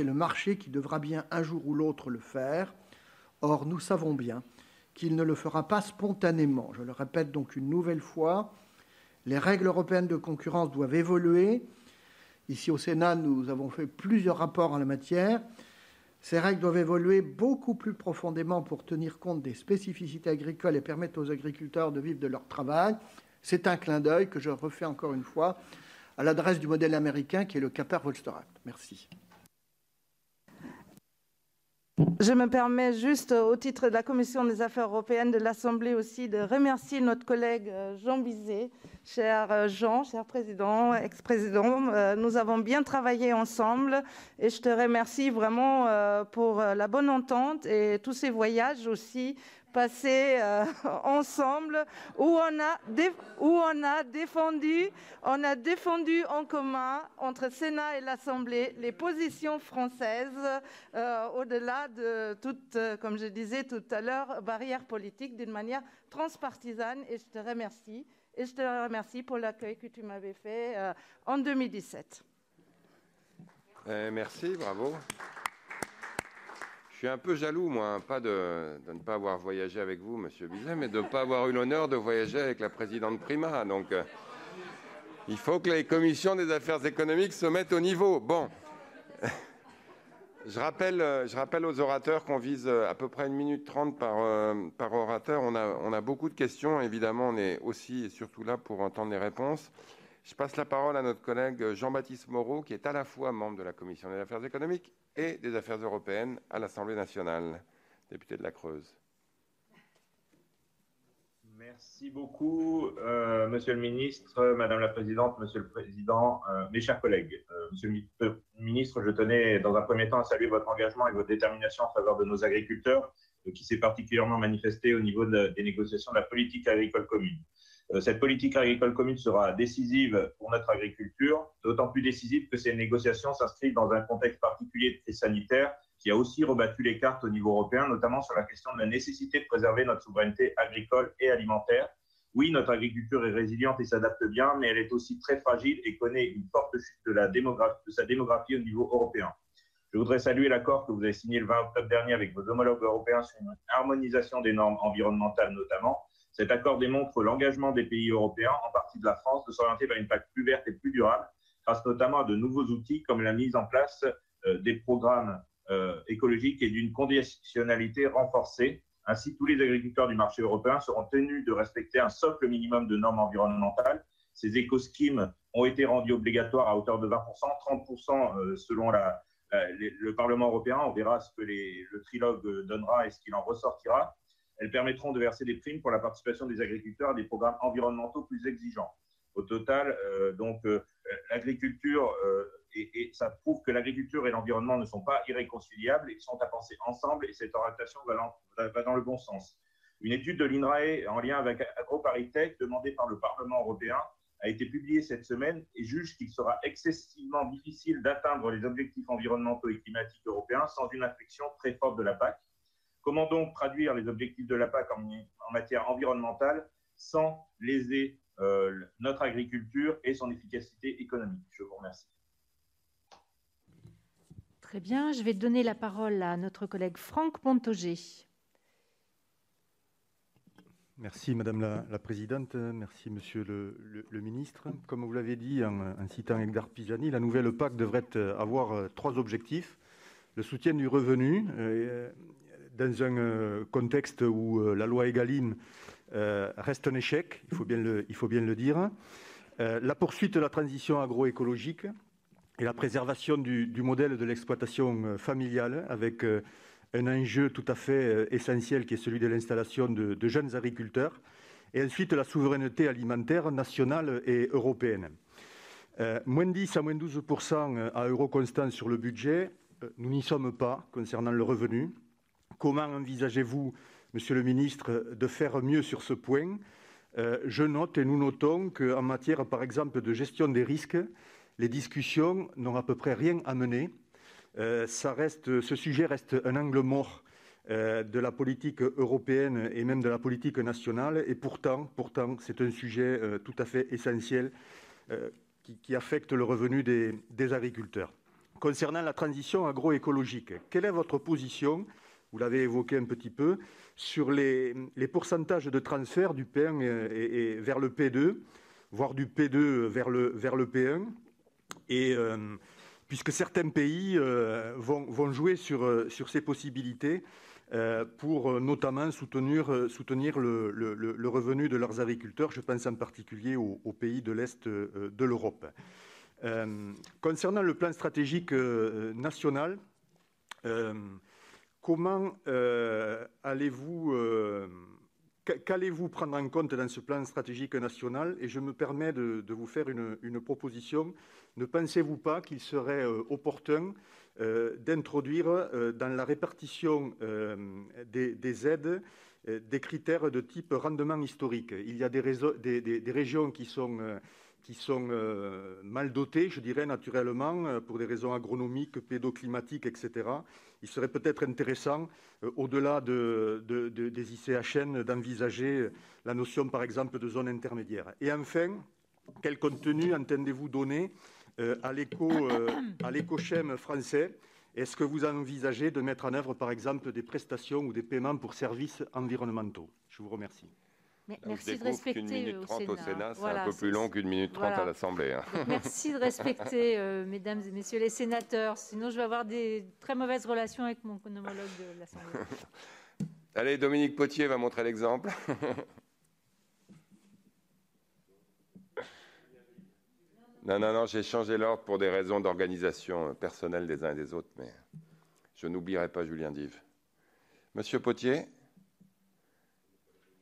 C'est le marché qui devra bien un jour ou l'autre le faire. Or, nous savons bien qu'il ne le fera pas spontanément. Je le répète donc une nouvelle fois, les règles européennes de concurrence doivent évoluer. Ici au Sénat, nous avons fait plusieurs rapports en la matière. Ces règles doivent évoluer beaucoup plus profondément pour tenir compte des spécificités agricoles et permettre aux agriculteurs de vivre de leur travail. C'est un clin d'œil que je refais encore une fois à l'adresse du modèle américain qui est le Capper Volster Merci. Je me permets juste, au titre de la Commission des affaires européennes de l'Assemblée aussi, de remercier notre collègue euh, Jean Bizet. Cher euh, Jean, cher président, ex-président, euh, nous avons bien travaillé ensemble et je te remercie vraiment pour la bonne entente et tous ces voyages aussi passé euh, ensemble où on, a où on a défendu, on a défendu en commun entre Sénat et l'Assemblée les positions françaises euh, au-delà de toute, euh, comme je disais tout à l'heure, barrière politique d'une manière transpartisane et je te remercie. Et je te remercie pour l'accueil que tu m'avais fait en 2017. merci, bravo. Je suis un peu jaloux, moi, pas de, ne pas avoir voyagé avec vous, Monsieur Bizet, mais de ne pas avoir eu l'honneur de voyager avec la présidente Prima. Donc, euh, il faut que les commissions des affaires économiques se mettent au niveau. Bon. Je rappelle, je rappelle aux orateurs qu'on vise à peu près une minute trente par, euh, par orateur. On a, on a beaucoup de questions. Évidemment, on est aussi et surtout là pour entendre les réponses. Je passe la parole à notre collègue Jean-Baptiste Moreau, qui est à la fois membre de la Commission des affaires économiques et des affaires européennes à l'Assemblée nationale, député de la Creuse. Merci beaucoup, euh, Monsieur le Ministre, Madame la Présidente, Monsieur le Président, euh, mes chers collègues. Euh, monsieur le Ministre, je tenais dans un premier temps à saluer votre engagement et votre détermination en faveur de nos agriculteurs, qui s'est particulièrement manifesté au niveau des négociations de la politique agricole commune. Euh, cette politique agricole commune sera décisive pour notre agriculture, d'autant plus décisive que ces négociations s'inscrivent dans un contexte particulier de sanitaire qui a aussi rebattu les cartes au niveau européen, notamment sur la question de la nécessité de préserver notre souveraineté agricole et alimentaire. Oui, notre agriculture est résiliente et s'adapte bien, mais elle est aussi très fragile et connaît une forte chute de sa démographie au niveau européen. Je voudrais saluer l'accord que vous avez signé le 20 octobre dernier avec vos homologues européens sur une harmonisation des normes environnementales notamment, cet accord démontre l'engagement des pays européens, en partie de la France, de s'orienter vers une PAC plus verte et plus durable, grâce notamment à de nouveaux outils comme la mise en place euh, des programmes euh, écologiques et d'une conditionnalité renforcée. Ainsi, tous les agriculteurs du marché européen seront tenus de respecter un socle minimum de normes environnementales. Ces éco-schemes ont été rendus obligatoires à hauteur de 20%, 30% euh, selon le Parlement européen. On verra ce que le trilogue donnera et ce qu'il en ressortira. Elles permettront de verser des primes pour la participation des agriculteurs à des programmes environnementaux plus exigeants. Au total, euh, donc euh, l'agriculture euh, et, ça prouve que l'agriculture et l'environnement ne sont pas irréconciliables, ils sont à penser ensemble et cette orientation va, dans le bon sens. Une étude de l'INRAE en lien avec AgroParisTech demandée par le Parlement européen a été publiée cette semaine et juge qu'il sera excessivement difficile d'atteindre les objectifs environnementaux et climatiques européens sans une inflexion très forte de la PAC. Comment donc traduire les objectifs de la PAC en, matière environnementale sans léser euh, notre agriculture et son efficacité économique? Je vous remercie. Très bien, je vais donner la parole à notre collègue Franck Pontoger. Merci Madame la, Présidente, merci Monsieur le, Ministre. Comme vous l'avez dit en, citant Edgar Pisani, la nouvelle PAC devrait avoir euh, trois objectifs. Le soutien du revenu, euh, dans un euh, contexte où euh, la loi Egalim euh, reste un échec, il faut bien le, dire, la poursuite de la transition agroécologique et la préservation du, modèle de l'exploitation familiale avec un enjeu tout à fait essentiel qui est celui de l'installation de, de, jeunes agriculteurs, et ensuite la souveraineté alimentaire nationale et européenne. moins 10 à moins 12% à euro constant sur le budget, nous n'y sommes pas concernant le revenu. Comment envisagez-vous, Monsieur le ministre, de faire mieux sur ce point? Euh, Je note et nous notons qu'en matière, par exemple, de gestion des risques, les discussions n'ont à peu près rien amené. Euh, ce sujet reste un angle mort euh, de la politique européenne et même de la politique nationale. Et pourtant, pourtant c'est un sujet tout à fait essentiel qui, affecte le revenu des agriculteurs. concernant la transition agroécologique. Quelle est votre position Vous l'avez évoqué un petit peu sur les, pourcentages de transfert du P1 et, vers le P2, voire du P2 vers le, vers le P1. Et puisque certains pays vont, vont, jouer sur, sur ces possibilités euh, pour euh, notamment soutenir, euh, soutenir le, le, revenu de leurs agriculteurs. Je pense en particulier aux, pays de l'Est de l'Europe. concernant le plan stratégique national, comment allez-vous Qu'allez-vous prendre en compte dans ce plan stratégique national? Et je me permets de, vous faire une, proposition. Ne pensez-vous pas qu'il serait opportun euh, d'introduire euh, dans la répartition euh, des, aides des critères de type rendement historique? Il y a des, régions qui sont, qui sont mal dotées, je dirais naturellement, pour des raisons agronomiques, pédoclimatiques, etc. Il serait peut-être intéressant, au-delà des ICHN, d'envisager la notion, par exemple, de zone intermédiaire. Et enfin, quel contenu entendez-vous donner euh, euh, à l'éco-chem français? Est-ce que vous envisagez de mettre en œuvre, par exemple, des prestations ou des paiements pour services environnementaux? Je vous remercie. Merci de respecter une minute 30 au Sénat, c'est un peu plus long qu'une minute 30 à l'Assemblée. Hein. Merci de respecter, euh, mesdames et messieurs les sénateurs. Sinon, je vais avoir des très mauvaises relations avec mon homologue de l'Assemblée. Allez, Dominique Potier va montrer l'exemple. Non, non, non, j'ai changé l'ordre pour des raisons d'organisation personnelle des uns et des autres, mais je n'oublierai pas Julien Dive. Monsieur Potier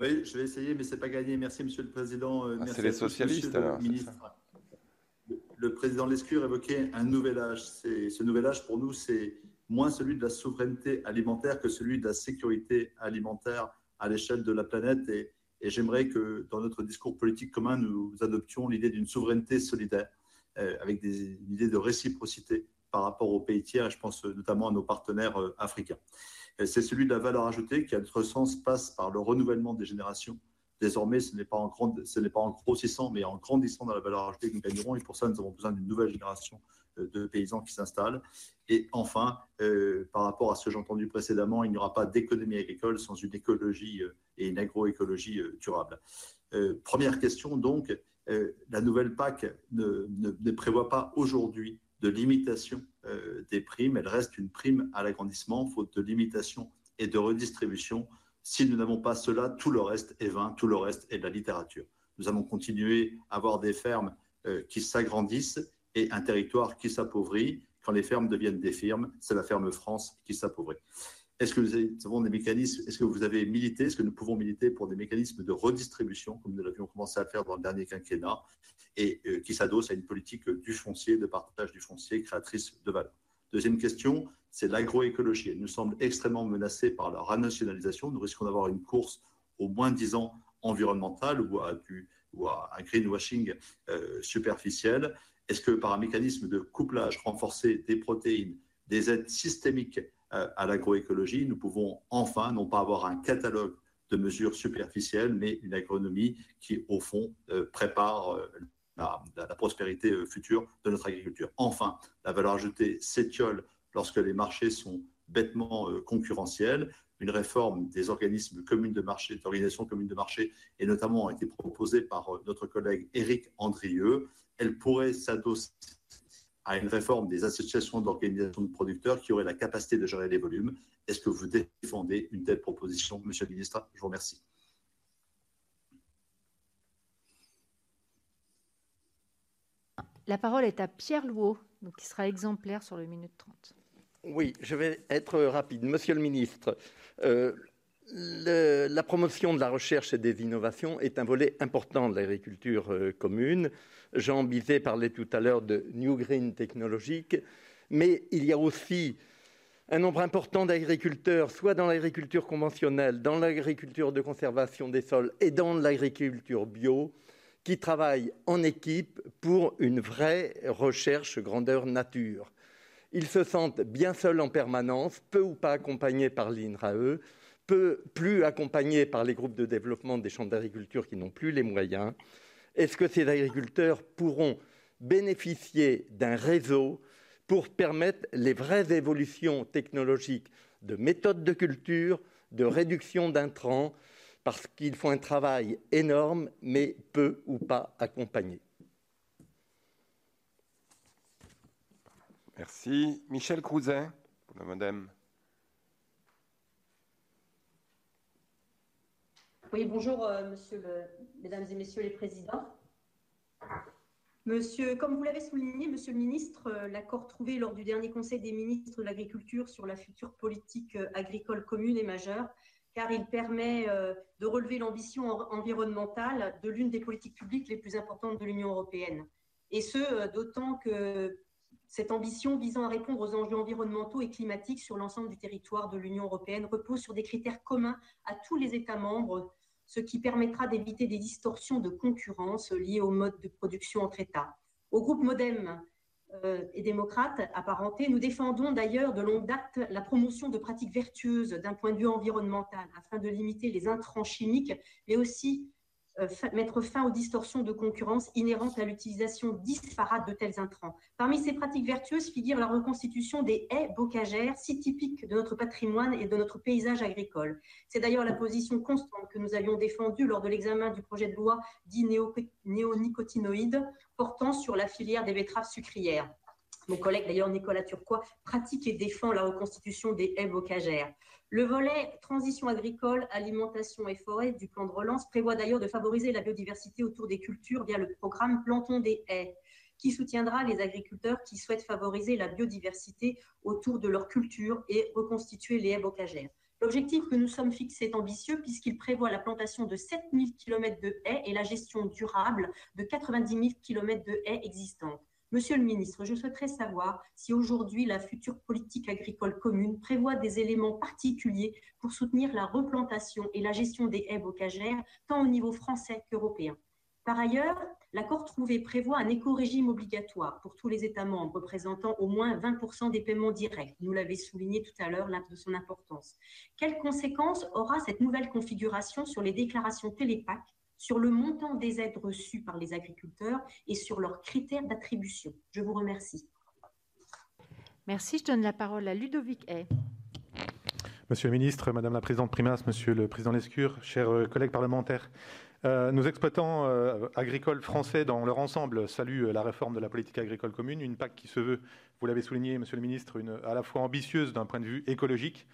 Oui, je vais essayer, mais ce n'est pas gagné. Merci, Monsieur le Président. Euh, ah, c'est les socialistes, alors. Le, le président Lescure évoquait un nouvel âge. Ce nouvel âge, pour nous, c'est moins celui de la souveraineté alimentaire que celui de la sécurité alimentaire à l'échelle de la planète. Et et j'aimerais que dans notre discours politique commun, nous adoptions l'idée d'une souveraineté solidaire, euh, avec des, une idée de réciprocité par rapport aux pays tiers, et je pense notamment à nos partenaires euh, africains. C'est celui de la valeur ajoutée qui, à notre sens, passe par le renouvellement des générations. Désormais, ce n'est pas, en grossissant, mais en grandissant dans la valeur ajoutée que nous gagnerons. Et pour ça, nous avons besoin d'une nouvelle génération euh, de paysans qui s'installent. Et enfin, euh, par rapport à ce que j'ai entendu précédemment, il n'y aura pas d'économie agricole sans une écologie euh, et une agroécologie durable. première question, donc, la nouvelle PAC ne, prévoit pas aujourd'hui de limitation des primes. Elle reste une prime à l'agrandissement, faute de limitation et de redistribution. Si nous n'avons pas cela, tout le reste est vain, tout le reste est de la littérature. Nous allons continuer à avoir des fermes qui s'agrandissent et un territoire qui s'appauvrit. Quand les fermes deviennent des firmes, c'est la ferme France qui s'appauvrit. Est-ce que nous avons des mécanismes Est-ce que vous avez milité Est-ce que nous pouvons militer pour des mécanismes de redistribution, comme nous l'avions commencé à faire dans le dernier quinquennat, et euh, qui s'adosse à une politique du foncier, de partage du foncier, créatrice de valeur? Deuxième question, c'est l'agroécologie. Elle nous semble extrêmement menacée par la renationalisation. Nous risquons d'avoir une course au moins dix ans environnementale ou à, un greenwashing euh, superficiel. Est-ce que par un mécanisme de couplage renforcé des protéines, des aides systémiques à l'agroécologie, nous pouvons enfin non pas avoir un catalogue de mesures superficielles, mais une agronomie qui, au fond, euh, prépare euh, la, prospérité future de notre agriculture. Enfin, la valeur ajoutée s'étiole lorsque les marchés sont bêtement concurrentiels. Une réforme des organismes communs de marché, d'organisations communes de marché, et notamment a été proposée par notre collègue Éric Andrieux elle pourrait s'adosser à une réforme des associations d'organisation de producteurs qui auraient la capacité de gérer les volumes. Est-ce que vous défendez une telle proposition, Monsieur le ministre? Je vous remercie. La parole est à Pierre Louot, qui sera exemplaire sur le minute 30. Oui, je vais être rapide. Monsieur le ministre, euh, la promotion de la recherche et des innovations est un volet important de l'agriculture euh, commune. Jean Bizet parlait tout à l'heure de New Green technologique, mais il y a aussi un nombre important d'agriculteurs, soit dans l'agriculture conventionnelle, dans l'agriculture de conservation des sols et dans l'agriculture bio, qui travaillent en équipe pour une vraie recherche grandeur nature. Ils se sentent bien seuls en permanence, peu ou pas accompagnés par l'INRAE, peu plus accompagnés par les groupes de développement des champs d'agriculture qui n'ont plus les moyens. Est-ce que ces agriculteurs pourront bénéficier d'un réseau pour permettre les vraies évolutions technologiques de méthodes de culture, de réduction d'intrants, parce qu'ils font un travail énorme, mais peu ou pas accompagné? Merci. Michel Crouzet, pour le Modem. Oui, bonjour, euh, monsieur mesdames et messieurs les présidents. Monsieur, comme vous l'avez souligné, monsieur le ministre, euh, l'accord trouvé lors du dernier Conseil des ministres de l'Agriculture sur la future politique euh, agricole commune est majeur, car il permet de relever l'ambition environnementale de l'une des politiques publiques les plus importantes de l'Union européenne. Et ce, d'autant que cette ambition visant à répondre aux enjeux environnementaux et climatiques sur l'ensemble du territoire de l'Union européenne repose sur des critères communs à tous les États membres, ce qui permettra d'éviter des distorsions de concurrence liées au mode de production entre États. Au groupe Modem euh, et démocrates apparentés, nous défendons d'ailleurs de longue date la promotion de pratiques vertueuses d'un point de vue environnemental afin de limiter les intrants chimiques, mais aussi mettre fin aux distorsions de concurrence inhérentes à l'utilisation disparate de tels intrants. Parmi ces pratiques vertueuses figure la reconstitution des haies bocagères, si typiques de notre patrimoine et de notre paysage agricole. C'est d'ailleurs la position constante que nous avions défendue lors de l'examen du projet de loi dit néonicotinoïde portant sur la filière des betteraves sucrières. Mon collègue, d'ailleurs Nicolas Turquois, pratique et défend la reconstitution des haies bocagères. Le volet transition agricole, alimentation et forêt du plan de relance prévoit d'ailleurs de favoriser la biodiversité autour des cultures via le programme Plantons des haies, qui soutiendra les agriculteurs qui souhaitent favoriser la biodiversité autour de leurs cultures et reconstituer les haies bocagères. L'objectif que nous sommes fixés est ambitieux puisqu'il prévoit la plantation de 7000 km de haies et la gestion durable de 90 000 km de haies existantes. Monsieur le ministre, je souhaiterais savoir si aujourd'hui la future politique agricole commune prévoit des éléments particuliers pour soutenir la replantation et la gestion des haies bocagères, tant au niveau français qu'européen. Par ailleurs, l'accord trouvé prévoit un éco-régime obligatoire pour tous les États membres représentant au moins 20% des paiements directs. Nous l'avez souligné tout à l'heure de son importance. Quelles conséquences aura cette nouvelle configuration sur les déclarations télépac sur le montant des aides reçues par les agriculteurs et sur leurs critères d'attribution. Je vous remercie. Merci. Je donne la parole à Ludovic Hay. Monsieur le ministre, Madame la Présidente Primas, Monsieur le Président Lescure, chers euh, collègues parlementaires, euh, nos exploitants euh, agricoles français dans leur ensemble saluent la réforme de la politique agricole commune, une PAC qui se veut, vous l'avez souligné, Monsieur le ministre, une, à la fois ambitieuse d'un point de vue écologique,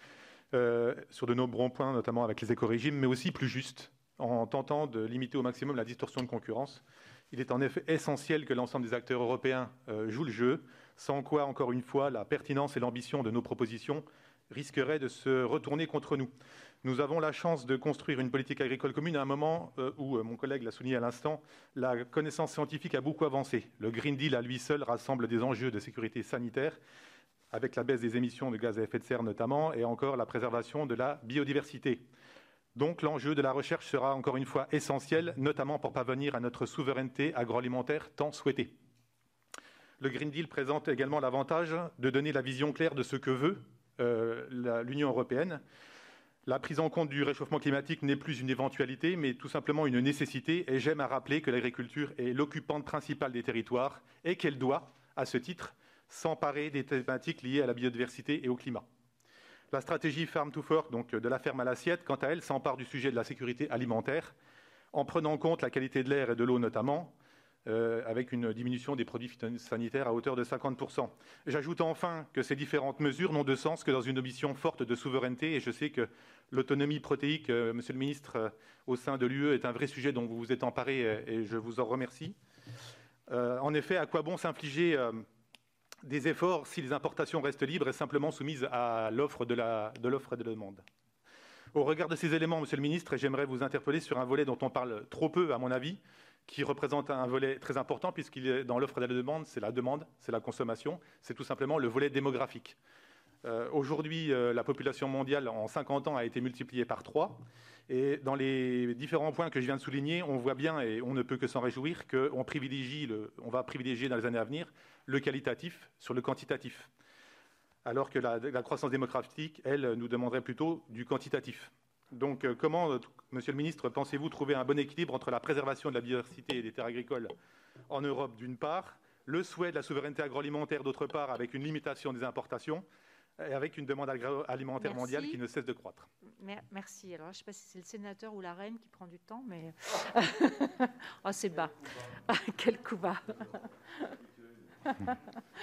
sur de nombreux points, notamment avec les éco-régimes, mais aussi plus juste en tentant de limiter au maximum la distorsion de concurrence. Il est en effet essentiel que l'ensemble des acteurs européens euh, jouent le jeu, sans quoi, encore une fois, la pertinence et l'ambition de nos propositions risqueraient de se retourner contre nous. Nous avons la chance de construire une politique agricole commune à un moment euh, où, euh, mon collègue l'a souligné à l'instant, la connaissance scientifique a beaucoup avancé. Le Green Deal à lui seul rassemble des enjeux de sécurité sanitaire, avec la baisse des émissions de gaz à effet de serre notamment, et encore la préservation de la biodiversité. Donc l'enjeu de la recherche sera encore une fois essentiel, notamment pour parvenir à notre souveraineté agroalimentaire tant souhaitée. Le Green Deal présente également l'avantage de donner la vision claire de ce que veut euh, l'Union européenne. La prise en compte du réchauffement climatique n'est plus une éventualité, mais tout simplement une nécessité. Et j'aime à rappeler que l'agriculture est l'occupante principale des territoires et qu'elle doit, à ce titre, s'emparer des thématiques liées à la biodiversité et au climat. La stratégie Farm to Fork, donc de la ferme à l'assiette, quant à elle, s'empare du sujet de la sécurité alimentaire, en prenant en compte la qualité de l'air et de l'eau notamment, euh, avec une diminution des produits sanitaires à hauteur de 50%. J'ajoute enfin que ces différentes mesures n'ont de sens que dans une ambition forte de souveraineté, et je sais que l'autonomie protéique, euh, Monsieur le Ministre, euh, au sein de l'UE est un vrai sujet dont vous vous êtes emparé, et je vous en remercie. en effet, à quoi bon s'infliger des efforts si les importations restent libres et simplement soumises à l'offre de l'offre et de la demande. Au regard de ces éléments, Monsieur le Ministre, j'aimerais vous interpeller sur un volet dont on parle trop peu, à mon avis, qui représente un volet très important puisqu'il est dans l'offre et la demande, c'est la demande, c'est la consommation, c'est tout simplement le volet démographique. Euh, aujourd'hui, euh, la population mondiale en 50 ans a été multipliée par 3. Et dans les différents points que je viens de souligner, on voit bien, et on ne peut que s'en réjouir, qu'on privilégie on va privilégier dans les années à venir le qualitatif sur le quantitatif. Alors que la, croissance démographique, elle, nous demanderait plutôt du quantitatif. Donc, euh, comment, Monsieur le Ministre, pensez-vous trouver un bon équilibre entre la préservation de la biodiversité et des terres agricoles en Europe d'une part, le souhait de la souveraineté agroalimentaire d'autre part, avec une limitation des importations et avec une demande agroalimentaire mondiale qui ne cesse de croître? Merci. Alors, je ne sais pas si c'est le sénateur ou la reine qui prend du temps, mais oh, c'est bas. Quel coup bas.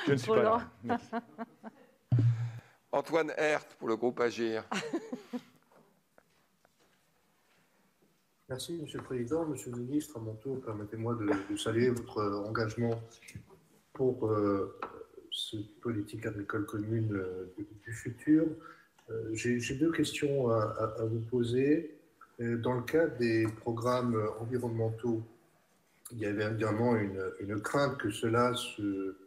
Je ne suis pas là. Antoine Hert pour le groupe Agir. Merci, Monsieur le Président. Monsieur le Ministre, à mon tour, permettez-moi de, saluer votre engagement pour euh, cette politique agricole commune euh, du, futur. Euh, j'ai deux questions à, vous poser. Dans le cadre des programmes environnementaux, il y avait évidemment une, crainte que cela se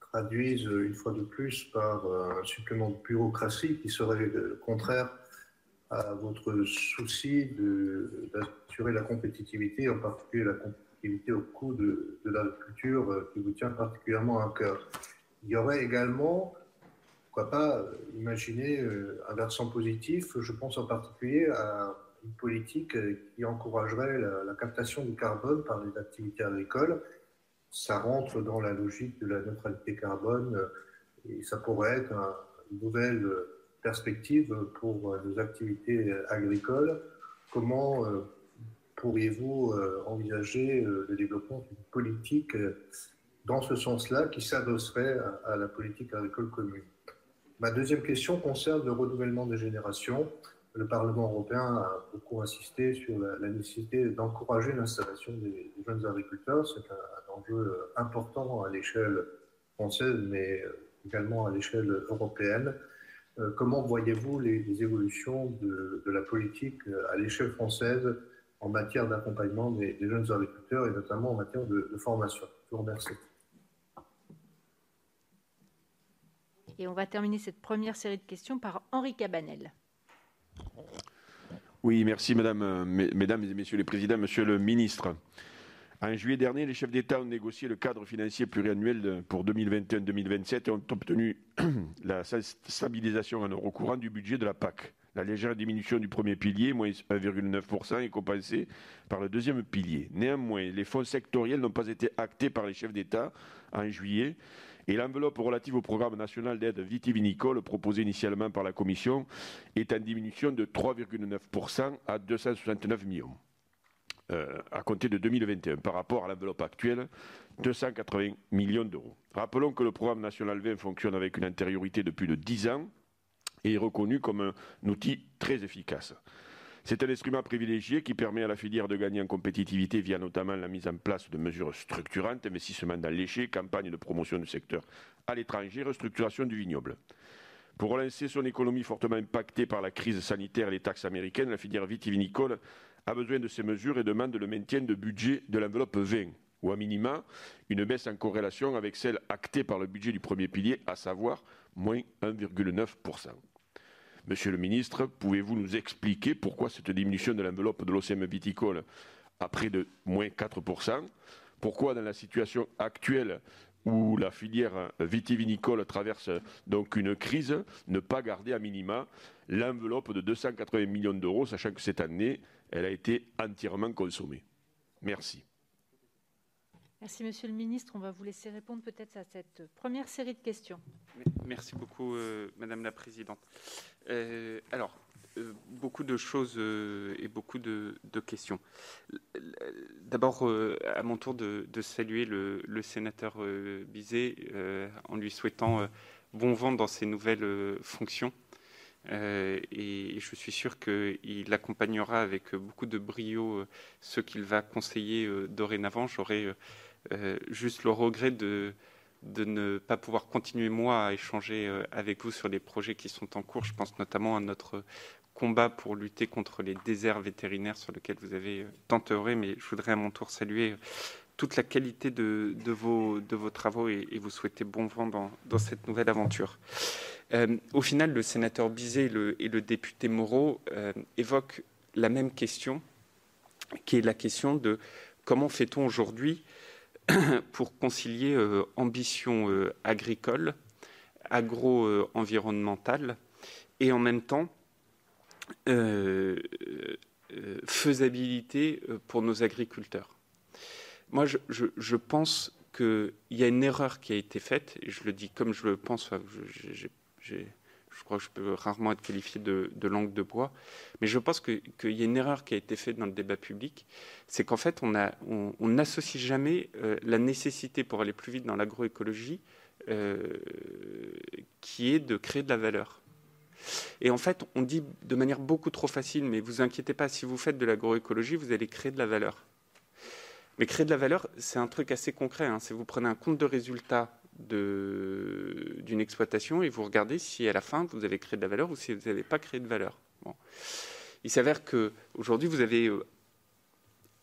traduise une fois de plus par un supplément de bureaucratie qui serait contraire à votre souci d'assurer la compétitivité, en particulier la compétitivité au coût de, de l'agriculture euh, qui vous tient particulièrement à cœur. Il y aurait également, pourquoi pas, imaginer euh, un versant positif. Je pense en particulier à une politique euh, qui encouragerait la, captation du carbone par les activités agricoles. Ça rentre dans la logique de la neutralité carbone et ça pourrait être une nouvelle perspective pour nos activités agricoles. Comment euh, pourriez-vous euh, envisager euh, le développement d'une politique dans ce sens-là qui s'adosserait à, la politique agricole commune? Ma deuxième question concerne le renouvellement des générations. Le Parlement européen a beaucoup insisté sur la, nécessité d'encourager l'installation des, jeunes agriculteurs. C'est un, enjeu important à l'échelle française, mais également à l'échelle européenne. Euh, comment voyez-vous les, évolutions de, la politique euh, à l'échelle française en matière d'accompagnement des, jeunes agriculteurs et notamment en matière de, formation? Je vous remercie. Et on va terminer cette première série de questions par Henri Cabanel. Oui, merci Madame, euh, Mesdames et Messieurs les Présidents, Monsieur le Ministre. En juillet dernier, les chefs d'État ont négocié le cadre financier pluriannuel pour 2021-2027 et ont obtenu la stabilisation en euros courants du budget de la PAC. La légère diminution du premier pilier, moins 1,9%, est compensée par le deuxième pilier. Néanmoins, les fonds sectoriels n'ont pas été actés par les chefs d'État en juillet et l'enveloppe relative au programme national d'aide vitivinicole proposé initialement par la Commission est en diminution de 3,9% à 269 millions. Euh, à compter de 2021 par rapport à l'enveloppe actuelle, 280 millions d'euros. Rappelons que le programme national 20 fonctionne avec une antériorité de plus de 10 ans et est reconnu comme un outil très efficace. C'est un instrument privilégié qui permet à la filière de gagner en compétitivité via notamment la mise en place de mesures structurantes, investissement dans l'éché, campagne de promotion du secteur à l'étranger, restructuration du vignoble. Pour relancer son économie fortement impactée par la crise sanitaire et les taxes américaines, la filière vitivinicole a besoin de ces mesures et demande le maintien de budget de l'enveloppe 20, ou à minima une baisse en corrélation avec celle actée par le budget du premier pilier, à savoir moins 1,9%. Monsieur le ministre, pouvez-vous nous expliquer pourquoi cette diminution de l'enveloppe de l'OCM viticole à près de moins 4% Pourquoi dans la situation actuelle où la filière vitivinicole traverse donc une crise, ne pas garder à minima l'enveloppe de 280 millions d'euros, sachant que cette année, elle a été entièrement consommée? Merci. Merci, Monsieur le Ministre. On va vous laisser répondre peut-être à cette première série de questions. Merci beaucoup, euh, Madame la Présidente. Euh, alors, euh, beaucoup de choses et beaucoup de, questions. D'abord, à mon tour de, saluer le, sénateur Bizet en lui souhaitant bon vent dans ses nouvelles fonctions. Et je suis sûr qu'il accompagnera avec beaucoup de brio euh, ce qu'il va conseiller dorénavant. J'aurai juste le regret de, ne pas pouvoir continuer moi à échanger avec vous sur les projets qui sont en cours. Je pense notamment à notre combat pour lutter contre les déserts vétérinaires sur lequel vous avez tant œuvré, mais je voudrais à mon tour saluer toute la qualité de, vos, travaux et, vous souhaiter bon vent dans, cette nouvelle aventure. Euh, au final, le sénateur Bizet et le, député Moreau euh, évoquent la même question, qui est la question de comment fait-on aujourd'hui pour concilier euh, ambition agricole, agro-environnementale et en même temps faisabilité pour nos agriculteurs. Moi, je, pense qu'il y a une erreur qui a été faite, et je le dis comme je le pense, je, je crois que je peux rarement être qualifié de, langue de bois, mais je pense qu'il y a une erreur qui a été faite dans le débat public, c'est qu'en fait, on n'associe jamais euh, la nécessité pour aller plus vite dans l'agroécologie, euh, qui est de créer de la valeur. Et en fait, on dit de manière beaucoup trop facile, mais vous inquiétez pas, si vous faites de l'agroécologie, vous allez créer de la valeur. Mais créer de la valeur, c'est un truc assez concret. Hein. C'est vous prenez un compte de résultat d'une exploitation et vous regardez si à la fin vous avez créé de la valeur ou si vous n'avez pas créé de valeur. Il s'avère qu'aujourd'hui vous avez euh,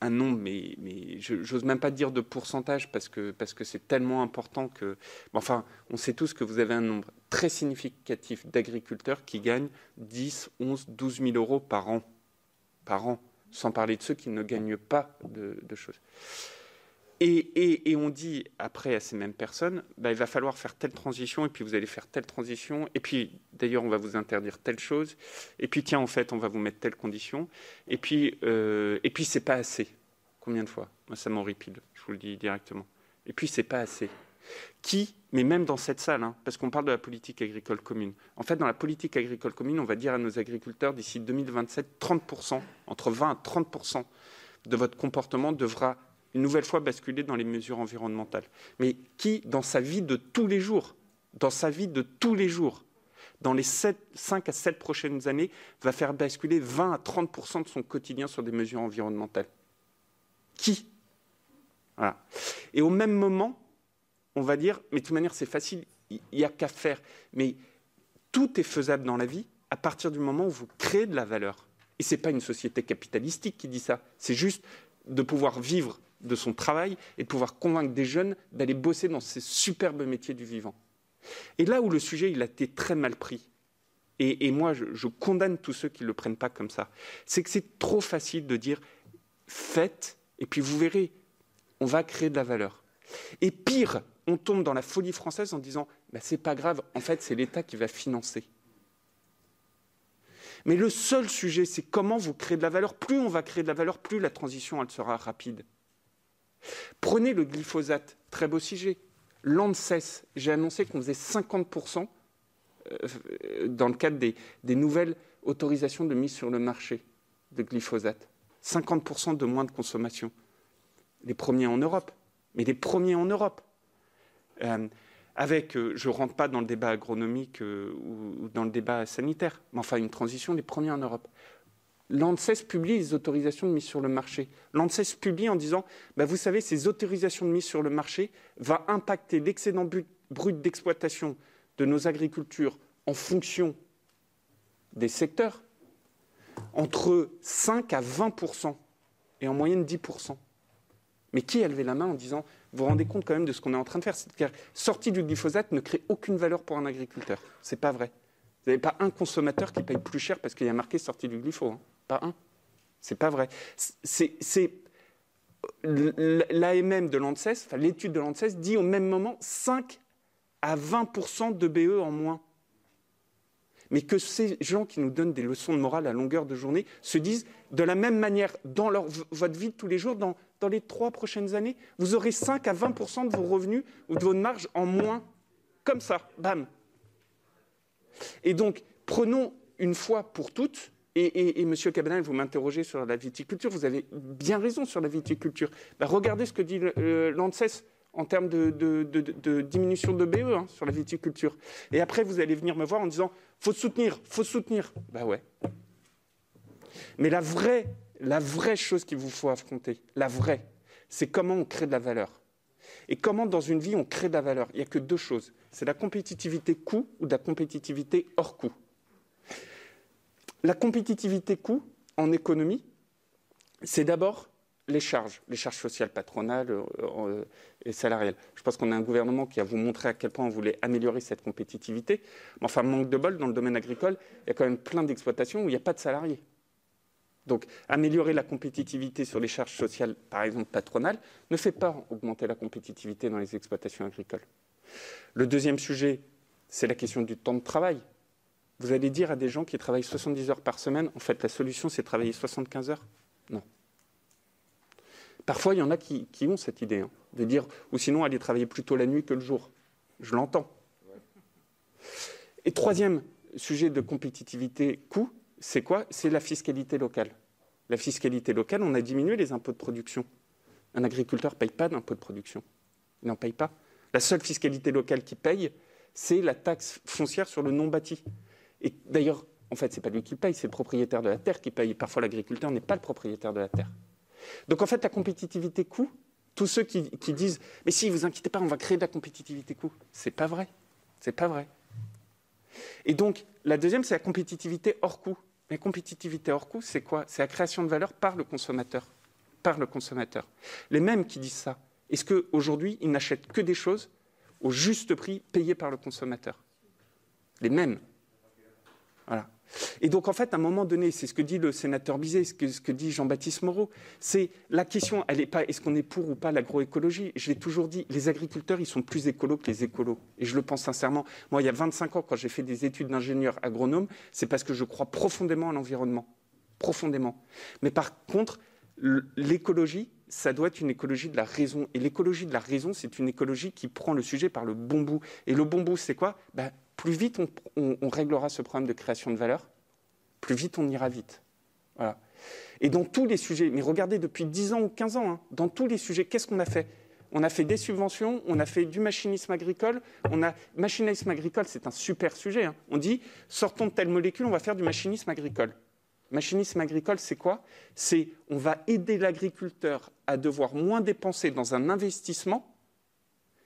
un nombre, mais, mais je n'ose même pas dire de pourcentage parce que parce que c'est tellement important que. Enfin, on sait tous que vous avez un nombre très significatif d'agriculteurs qui gagnent 10, 11, 12 000 euros par an. Par an sans parler de ceux qui ne gagnent pas de, choses. Et, on dit après à ces mêmes personnes, bah, il va falloir faire telle transition, et puis vous allez faire telle transition, et puis d'ailleurs on va vous interdire telle chose, et puis tiens en fait on va vous mettre telle condition, et puis euh, et puis c'est pas assez. Combien de fois? Moi ça m'horripile, je vous le dis directement. Et puis c'est pas assez qui, mais même dans cette salle, hein, parce qu'on parle de la politique agricole commune. En fait, dans la politique agricole commune, on va dire à nos agriculteurs d'ici 2027, 30%, entre 20 à 30% de votre comportement devra une nouvelle fois basculer dans les mesures environnementales. Mais qui, dans sa vie de tous les jours, dans sa vie de tous les jours, dans les 5 à 7 prochaines années, va faire basculer 20 à 30% de son quotidien sur des mesures environnementales? Qui? Et au même moment, on va dire, mais de toute manière, c'est facile, il n'y a qu'à faire. Mais tout est faisable dans la vie à partir du moment où vous créez de la valeur. Et ce n'est pas une société capitalistique qui dit ça, c'est juste de pouvoir vivre de son travail et de pouvoir convaincre des jeunes d'aller bosser dans ces superbes métiers du vivant. Et là où le sujet il a été très mal pris, et, moi je, condamne tous ceux qui ne le prennent pas comme ça, c'est que c'est trop facile de dire faites, et puis vous verrez, on va créer de la valeur. Et pire, on tombe dans la folie française en disant bah, c'est pas grave, en fait, c'est l'État qui va financer. Mais le seul sujet, c'est comment vous créez de la valeur. Plus on va créer de la valeur, plus la transition elle sera rapide. Prenez le glyphosate, très beau sujet. L'ANSES, j'ai annoncé qu'on faisait 50% euh, dans le cadre des, nouvelles autorisations de mise sur le marché de glyphosate. 50% de moins de consommation. Les premiers en Europe, mais les premiers en Europe. Euh, avec, euh, je ne rentre pas dans le débat agronomique ou, dans le débat sanitaire, mais enfin une transition des premiers en Europe. L'ANSES publie les autorisations de mise sur le marché. L'ANSES publie en disant, bah, vous savez, ces autorisations de mise sur le marché vont impacter l'excédent brut d'exploitation de nos agricultures en fonction des secteurs entre 5 à 20% et en moyenne 10% Mais qui a levé la main en disant vous vous rendez compte quand même de ce qu'on est en train de faire? C'est-à-dire, sortie du glyphosate ne crée aucune valeur pour un agriculteur. C'est pas vrai. Vous n'avez pas un consommateur qui paye plus cher parce qu'il y a marqué sortie du glyphosate. Hein. C'est pas vrai. C'est l'AMM de l'ANSES, l'étude de l'ANSES dit au même moment 5 à 20% de BE en moins. Mais que ces gens qui nous donnent des leçons de morale à longueur de journée se disent de la même manière dans votre vie de tous les jours, dans les trois prochaines années, vous aurez 5 à 20% de vos revenus ou de votre marge en moins. Comme ça, bam. Et donc, prenons une fois pour toutes, et, et, Monsieur Cabanel, vous m'interrogez sur la viticulture, vous avez bien raison sur la viticulture. Ben, regardez ce que dit l'ANSES en termes de, diminution de BE hein, sur la viticulture. Et après, vous allez venir me voir en disant, faut soutenir, faut soutenir. Ben ouais. Mais la vraie la vraie chose qu'il vous faut affronter, la vraie, c'est comment on crée de la valeur. Et comment dans une vie on crée de la valeur Il n'y a que deux choses. C'est la compétitivité coût ou la compétitivité hors coût. La compétitivité coût en économie, c'est d'abord les charges, les charges sociales patronales euh, euh, et salariales. Je pense qu'on a un gouvernement qui a vous montré à quel point on voulait améliorer cette compétitivité. Mais enfin, manque de bol, dans le domaine agricole, il y a quand même plein d'exploitations où il n'y a pas de salariés. Donc, améliorer la compétitivité sur les charges sociales, par exemple patronales, ne fait pas augmenter la compétitivité dans les exploitations agricoles. Le deuxième sujet, c'est la question du temps de travail. Vous allez dire à des gens qui travaillent 70 heures par semaine, en fait, la solution, c'est travailler 75 heures? Non. Parfois, il y en a qui, ont cette idée, hein, de dire, ou sinon aller travailler plutôt la nuit que le jour. Je l'entends. Et troisième sujet de compétitivité coût, c'est quoi? C'est la fiscalité locale. La fiscalité locale, on a diminué les impôts de production. Un agriculteur ne paye pas d'impôts de production. Il n'en paye pas. La seule fiscalité locale qui paye, c'est la taxe foncière sur le non bâti. Et d'ailleurs, en fait, ce n'est pas lui qui paye, c'est le propriétaire de la terre qui paye. Parfois, l'agriculteur n'est pas le propriétaire de la terre. Donc, en fait, la compétitivité coût, tous ceux qui, disent Mais si, vous inquiétez pas, on va créer de la compétitivité coût, c'est pas vrai. C'est pas vrai. Et donc, la deuxième, c'est la compétitivité hors coût. La compétitivité hors coût, c'est quoi? C'est la création de valeur par le consommateur. Par le consommateur. Les mêmes qui disent ça, est-ce qu'aujourd'hui, ils n'achètent que des choses au juste prix payé par le consommateur? Les mêmes. Voilà. Et donc, en fait, à un moment donné, c'est ce que dit le sénateur Bizet, ce que, dit Jean-Baptiste Moreau, c'est la question, elle n'est pas est-ce qu'on est pour ou pas l'agroécologie? Je l'ai toujours dit, les agriculteurs, ils sont plus écolos que les écolos. Et je le pense sincèrement. Moi, il y a 25 ans, quand j'ai fait des études d'ingénieur agronome, c'est parce que je crois profondément à l'environnement. Profondément. Mais par contre, l'écologie, ça doit être une écologie de la raison. Et l'écologie de la raison, c'est une écologie qui prend le sujet par le bon bout. Et le bon bout, c'est quoi? Ben, Plus vite on, réglera ce problème de création de valeur, plus vite on ira vite. Et dans tous les sujets, mais regardez depuis 10 ans ou 15 ans, hein, dans tous les sujets, qu'est-ce qu'on a fait? On a fait des subventions, on a fait du machinisme agricole. On a machinisme agricole, c'est un super sujet. Hein. On dit sortons de telle molécule, on va faire du machinisme agricole. Machinisme agricole, c'est quoi? C'est on va aider l'agriculteur à devoir moins dépenser dans un investissement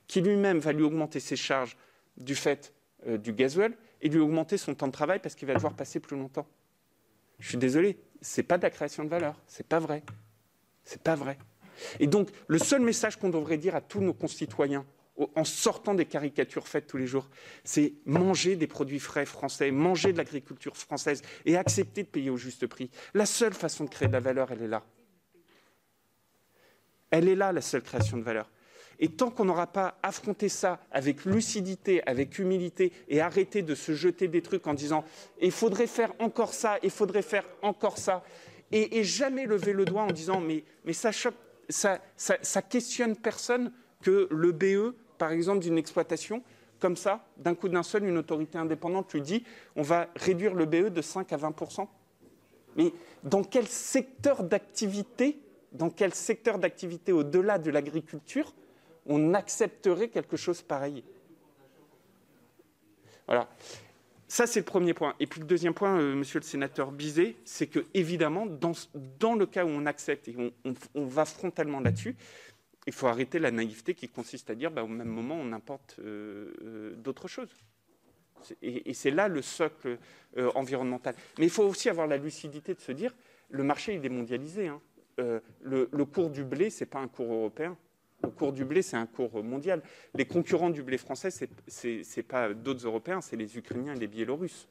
qui lui-même va lui augmenter ses charges du fait euh, du gasoil et lui augmenter son temps de travail parce qu'il va devoir passer plus longtemps. Je suis désolé, c'est pas de la création de valeur, c'est pas vrai. C'est pas vrai. Et donc, le seul message qu'on devrait dire à tous nos concitoyens en sortant des caricatures faites tous les jours, c'est manger des produits frais français, manger de l'agriculture française et accepter de payer au juste prix. La seule façon de créer de la valeur, elle est là. Elle est là, la seule création de valeur. Et tant qu'on n'aura pas affronté ça avec lucidité, avec humilité, et arrêté de se jeter des trucs en disant il faudrait faire encore ça, il faudrait faire encore ça, et, jamais lever le doigt en disant mais, ça, ça, ça questionne personne que le BE par exemple, d'une exploitation, comme ça, d'un coup d'un seul, une autorité indépendante lui dit on va réduire le BE de 5 à 20% Mais dans quel secteur d'activité, dans quel secteur d'activité au-delà de l'agriculture, on accepterait quelque chose pareil Voilà. Ça, c'est le premier point. Et puis le deuxième point, euh, monsieur le sénateur Bizet, c'est que, évidemment, dans, le cas où on accepte et on va frontalement là-dessus, il faut arrêter la naïveté qui consiste à dire bah, au même moment on importe euh, euh, d'autres choses. Et, c'est là le socle environnemental. Mais il faut aussi avoir la lucidité de se dire le marché il est mondialisé. Hein. Le, cours du blé c'est pas un cours européen. Le cours du blé c'est un cours mondial. Les concurrents du blé français c'est n'est pas d'autres Européens, c'est les Ukrainiens et les Biélorusses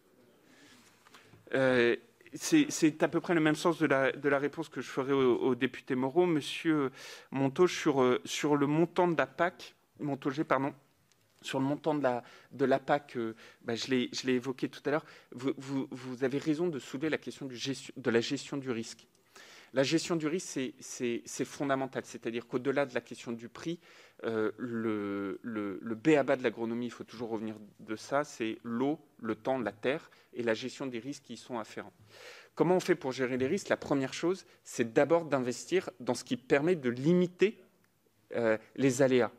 c'est à peu près le même sens de la, réponse que je ferai au, député Moreau. Monsieur Montaut, sur, euh, sur le montant de la PAC, Montaugé, pardon, sur le montant de euh, bah, je l'ai évoqué tout à l'heure, vous, avez raison de soulever la question de la gestion du risque. La gestion du risque, c'est fondamental. C'est-à-dire qu'au-delà de la question du prix, euh, le, le, le de l'agronomie, il faut toujours revenir de ça, c'est l'eau, le temps, la terre et la gestion des risques qui y sont afférents. Comment on fait pour gérer les risques? La première chose, c'est d'abord d'investir dans ce qui permet de limiter euh, les aléas.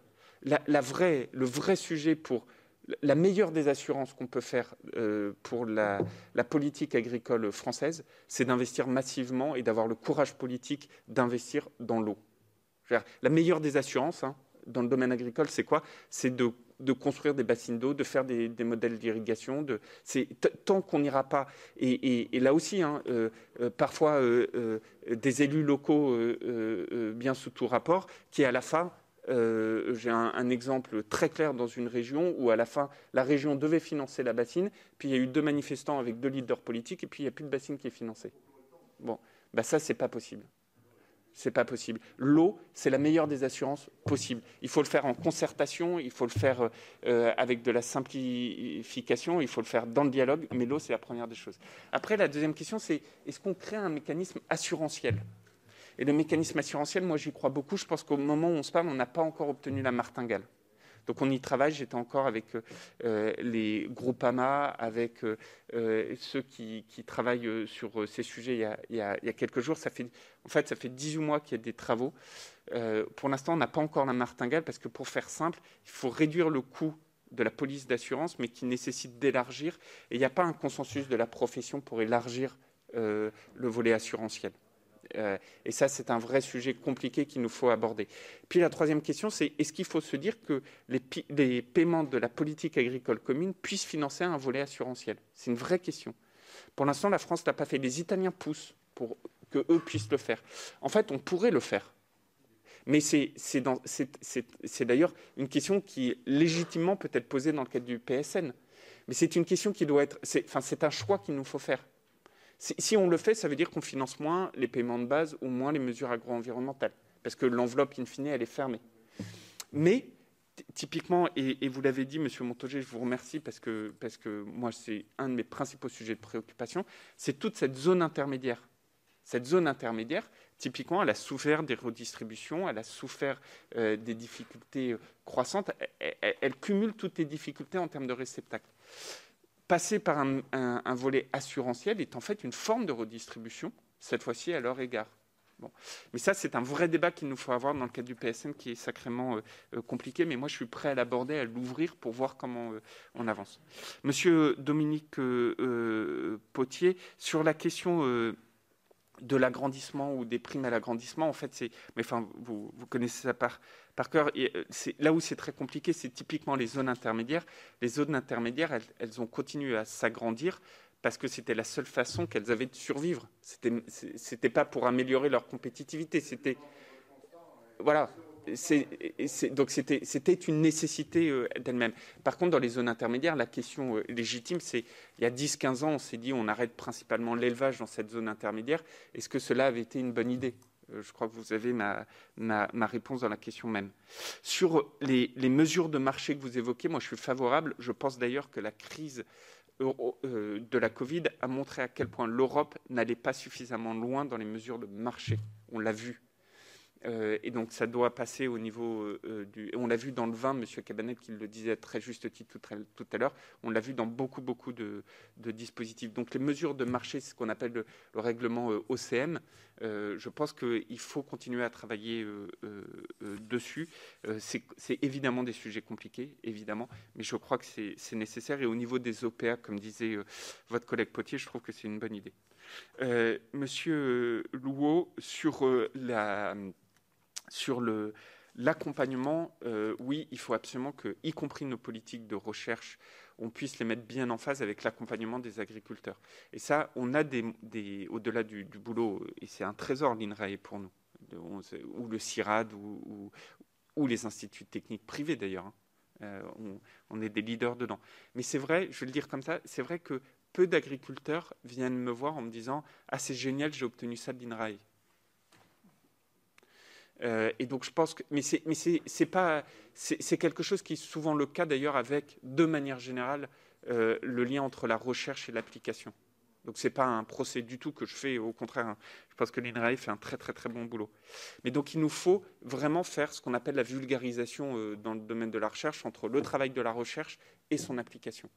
La, vraie, le vrai sujet pour la meilleure des assurances qu'on peut faire euh, pour la, politique agricole française, c'est d'investir massivement et d'avoir le courage politique d'investir dans l'eau. La meilleure des assurances hein, dans le domaine agricole, c'est quoi? C'est de, construire des bassines d'eau, de faire des, modèles d'irrigation. tant qu'on n'ira pas, et, là aussi, hein, euh, euh, parfois des élus locaux bien sous tout rapport, qui à la fin euh, j'ai un, exemple très clair dans une région où à la fin, la région devait financer la bassine, puis il y a eu deux manifestants avec deux leaders politiques, et puis il n'y a plus de bassine qui est financée. Bon, bah ça, c'est pas possible. C'est pas possible. L'eau, c'est la meilleure des assurances possibles. Il faut le faire en concertation, il faut le faire euh, avec de la simplification, il faut le faire dans le dialogue, mais l'eau, c'est la première des choses. Après, la deuxième question, c'est est-ce qu'on crée un mécanisme assurantiel? Et le mécanisme assurantiel, moi j'y crois beaucoup. Je pense qu'au moment où on se parle, on n'a pas encore obtenu la martingale. Donc on y travaille. J'étais encore avec euh, les groupes AMA, avec euh, ceux qui, travaillent sur ces sujets il y, a, quelques jours. Ça fait, en fait, ça fait 18 mois qu'il y a des travaux. pour l'instant, on n'a pas encore la martingale parce que pour faire simple, il faut réduire le coût de la police d'assurance, mais qui nécessite d'élargir. Et il n'y a pas un consensus de la profession pour élargir le volet assurantiel. Euh, et ça, c'est un vrai sujet compliqué qu'il nous faut aborder. Puis la troisième question, c'est est-ce qu'il faut se dire que les, paiements de la politique agricole commune puissent financer un volet assurantiel? C'est une vraie question. Pour l'instant, la France n'a pas fait. Les Italiens poussent pour que eux puissent le faire. En fait, on pourrait le faire. Mais c'est d'ailleurs une question qui légitimement peut être posée dans le cadre du PSN. Mais c'est une question qui doit être. Enfin, c'est un choix qu'il nous faut faire. Si, on le fait, ça veut dire qu'on finance moins les paiements de base ou moins les mesures agro-environnementales, parce que l'enveloppe, in fine, elle est fermée. Mais, typiquement, et, vous l'avez dit, Monsieur Montoger, je vous remercie, parce que, parce que moi, c'est un de mes principaux sujets de préoccupation, c'est toute cette zone intermédiaire. Cette zone intermédiaire, typiquement, elle a souffert des redistributions, elle a souffert euh, des difficultés euh, croissantes, elle, cumule toutes les difficultés en termes de réceptacles passer par un, volet assurantiel est en fait une forme de redistribution, cette fois-ci à leur égard. Mais ça, c'est un vrai débat qu'il nous faut avoir dans le cadre du PSN qui est sacrément euh, euh, compliqué, mais moi, je suis prêt à l'aborder, à l'ouvrir pour voir comment euh, on avance. Monsieur Dominique Potier, sur la question de l'agrandissement ou des primes à l'agrandissement, en fait, c'est, mais enfin, vous, vous connaissez ça par, cœur. Euh, là où c'est très compliqué, c'est typiquement les zones intermédiaires. Les zones intermédiaires, elles, ont continué à s'agrandir parce que c'était la seule façon qu'elles avaient de survivre. C'était, c'était pas pour améliorer leur compétitivité, c'était, voilà. Donc c'était, une nécessité euh, d'elle-même. Par contre, dans les zones intermédiaires, la question euh, légitime, c'est il y a 10-15 ans, on s'est dit on arrête principalement l'élevage dans cette zone intermédiaire. Est-ce que cela avait été une bonne idée? Euh, je crois que vous avez ma, réponse dans la question même. Sur les, mesures de marché que vous évoquez, moi je suis favorable. Je pense d'ailleurs que la crise de la Covid a montré à quel point l'Europe n'allait pas suffisamment loin dans les mesures de marché. On l'a vu. Euh, et donc ça doit passer au niveau euh, du. On l'a vu dans le vin, M. Cabanet qui le disait très juste titre tout, à l'heure. On l'a vu dans beaucoup beaucoup de, dispositifs. Donc les mesures de marché, c'est ce qu'on appelle le, règlement euh, OCM. je pense qu'il faut continuer à travailler dessus. c'est évidemment des sujets compliqués, évidemment, mais je crois que c'est nécessaire. Et au niveau des OPA, comme disait votre collègue Potier, je trouve que c'est une bonne idée. Monsieur Louot, sur la sur l'accompagnement, euh, oui, il faut absolument que, y compris nos politiques de recherche, on puisse les mettre bien en phase avec l'accompagnement des agriculteurs. Et ça, on a des, au-delà du, boulot, et c'est un trésor l'INRAE pour nous, ou le CIRAD, ou, les instituts techniques privés d'ailleurs. Hein. Euh, on, est des leaders dedans. Mais c'est vrai, je vais le dire comme ça, c'est vrai que peu d'agriculteurs viennent me voir en me disant Ah, c'est génial, j'ai obtenu ça de l'INRAE. Euh, et donc je pense que, mais c'est, mais c'est, pas, c'est, quelque chose qui est souvent le cas d'ailleurs avec, de manière générale, euh, le lien entre la recherche et l'application. Donc c'est pas un procès du tout que je fais, au contraire, hein. je pense que l'INRAE fait un très très très bon boulot. Mais donc il nous faut vraiment faire ce qu'on appelle la vulgarisation euh, dans le domaine de la recherche entre le travail de la recherche et son application.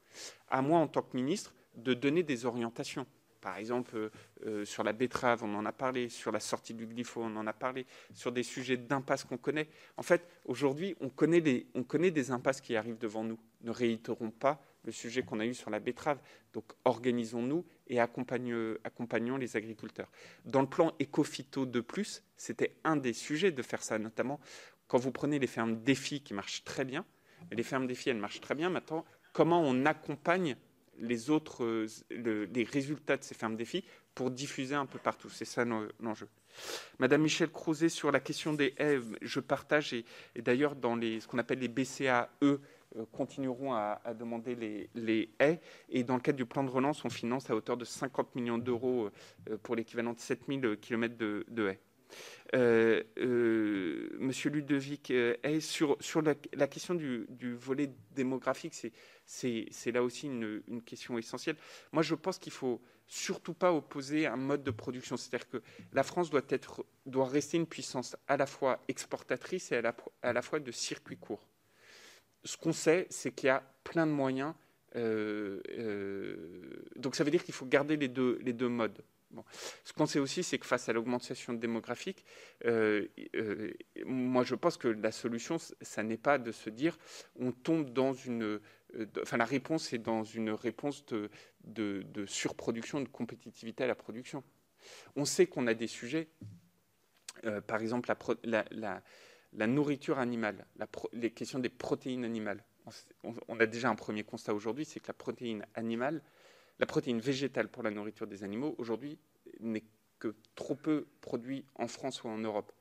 À moi en tant que ministre de donner des orientations. Par exemple, euh, euh, sur la betterave, on en a parlé, sur la sortie du glypho, on en a parlé, sur des sujets d'impasse qu'on connaît. En fait, aujourd'hui, on, connaît des impasses qui arrivent devant nous. Ne réitérons pas le sujet qu'on a eu sur la betterave. Donc, organisons-nous et accompagnons, les agriculteurs. Dans le plan Ecofito de plus, c'était un des sujets de faire ça, notamment quand vous prenez les fermes défis qui marchent très bien. Les fermes défis, elles marchent très bien. Maintenant, comment on accompagne les autres, euh, les résultats de ces fermes défis pour diffuser un peu partout. C'est ça l'enjeu. Madame Michel Crouzet, sur la question des haies, je partage, et, d'ailleurs, dans les, ce qu'on appelle les BCAE, euh, continueront à, demander les, les, haies. Et dans le cadre du plan de relance, on finance à hauteur de 50 millions d'euros euh, pour l'équivalent de 7000 km de, de haies. Euh, euh, Monsieur Ludovic, est sur, la, question du, volet démographique, c'est là aussi une, question essentielle. Moi, je pense qu'il faut surtout pas opposer un mode de production. C'est-à-dire que la France doit, être, doit rester une puissance à la fois exportatrice et à la, fois de circuit court. Ce qu'on sait, c'est qu'il y a plein de moyens. Euh, euh, donc ça veut dire qu'il faut garder les deux modes. Ce qu'on sait aussi, c'est que face à l'augmentation démographique, euh, moi je pense que la solution, ça n'est pas de se dire on tombe dans une euh, enfin, la réponse est dans une réponse de, surproduction, de compétitivité à la production. On sait qu'on a des sujets, euh, par exemple la, nourriture animale, les questions des protéines animales. On, a déjà un premier constat aujourd'hui, c'est que la protéine animale, la protéine végétale pour la nourriture des animaux, aujourd'hui, n'est que trop peu produite en France ou en Europe.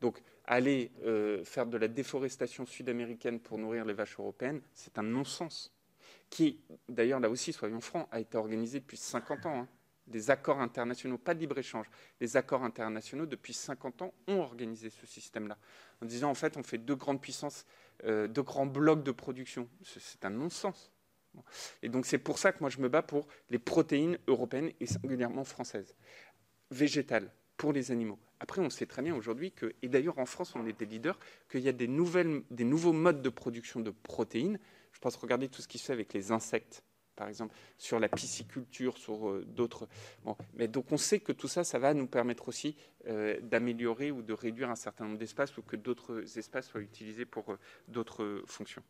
Donc, aller euh, faire de la déforestation sud-américaine pour nourrir les vaches européennes, c'est un non-sens. Qui, d'ailleurs, là aussi, soyons francs, a été organisé depuis 50 ans. Hein. Des accords internationaux, pas de libre-échange, les accords internationaux, depuis 50 ans, ont organisé ce système-là. En disant, en fait, on fait deux grandes puissances, euh, deux grands blocs de production. C'est un non-sens. Et donc, c'est pour ça que moi, je me bats pour les protéines européennes et singulièrement françaises, végétales, pour les animaux. Après, on sait très bien aujourd'hui que, et d'ailleurs en France, on est des leaders, qu'il y a des, nouvelles, des nouveaux modes de production de protéines. Je pense regarder tout ce qui se fait avec les insectes, par exemple, sur la pisciculture, sur euh, d'autres. Mais donc on sait que tout ça, ça va nous permettre aussi euh, d'améliorer ou de réduire un certain nombre d'espaces ou que d'autres espaces soient utilisés pour euh, d'autres fonctions.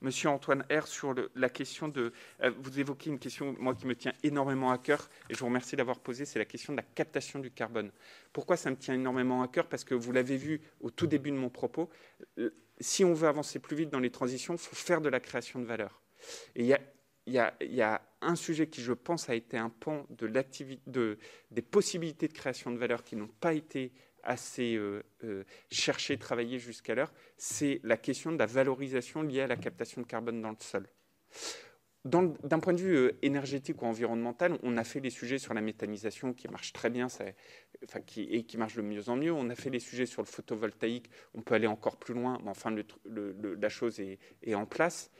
Monsieur Antoine R, sur la question de... Euh, vous évoquez une question, moi, qui me tient énormément à cœur, et je vous remercie d'avoir posé, c'est la question de la captation du carbone. Pourquoi ça me tient énormément à cœur? Parce que vous l'avez vu au tout début de mon propos, euh, si on veut avancer plus vite dans les transitions, il faut faire de la création de valeur. Et il y a, un sujet qui, je pense, a été un pan de de, des possibilités de création de valeur qui n'ont pas été assez euh, euh, cherché, travaillé jusqu'à l'heure, c'est la question de la valorisation liée à la captation de carbone dans le sol. D'un point de vue euh, énergétique ou environnemental, on a fait les sujets sur la méthanisation qui marche très bien enfin, et qui marche de mieux en mieux. On a fait les sujets sur le photovoltaïque, on peut aller encore plus loin, mais enfin la chose est, est, en place.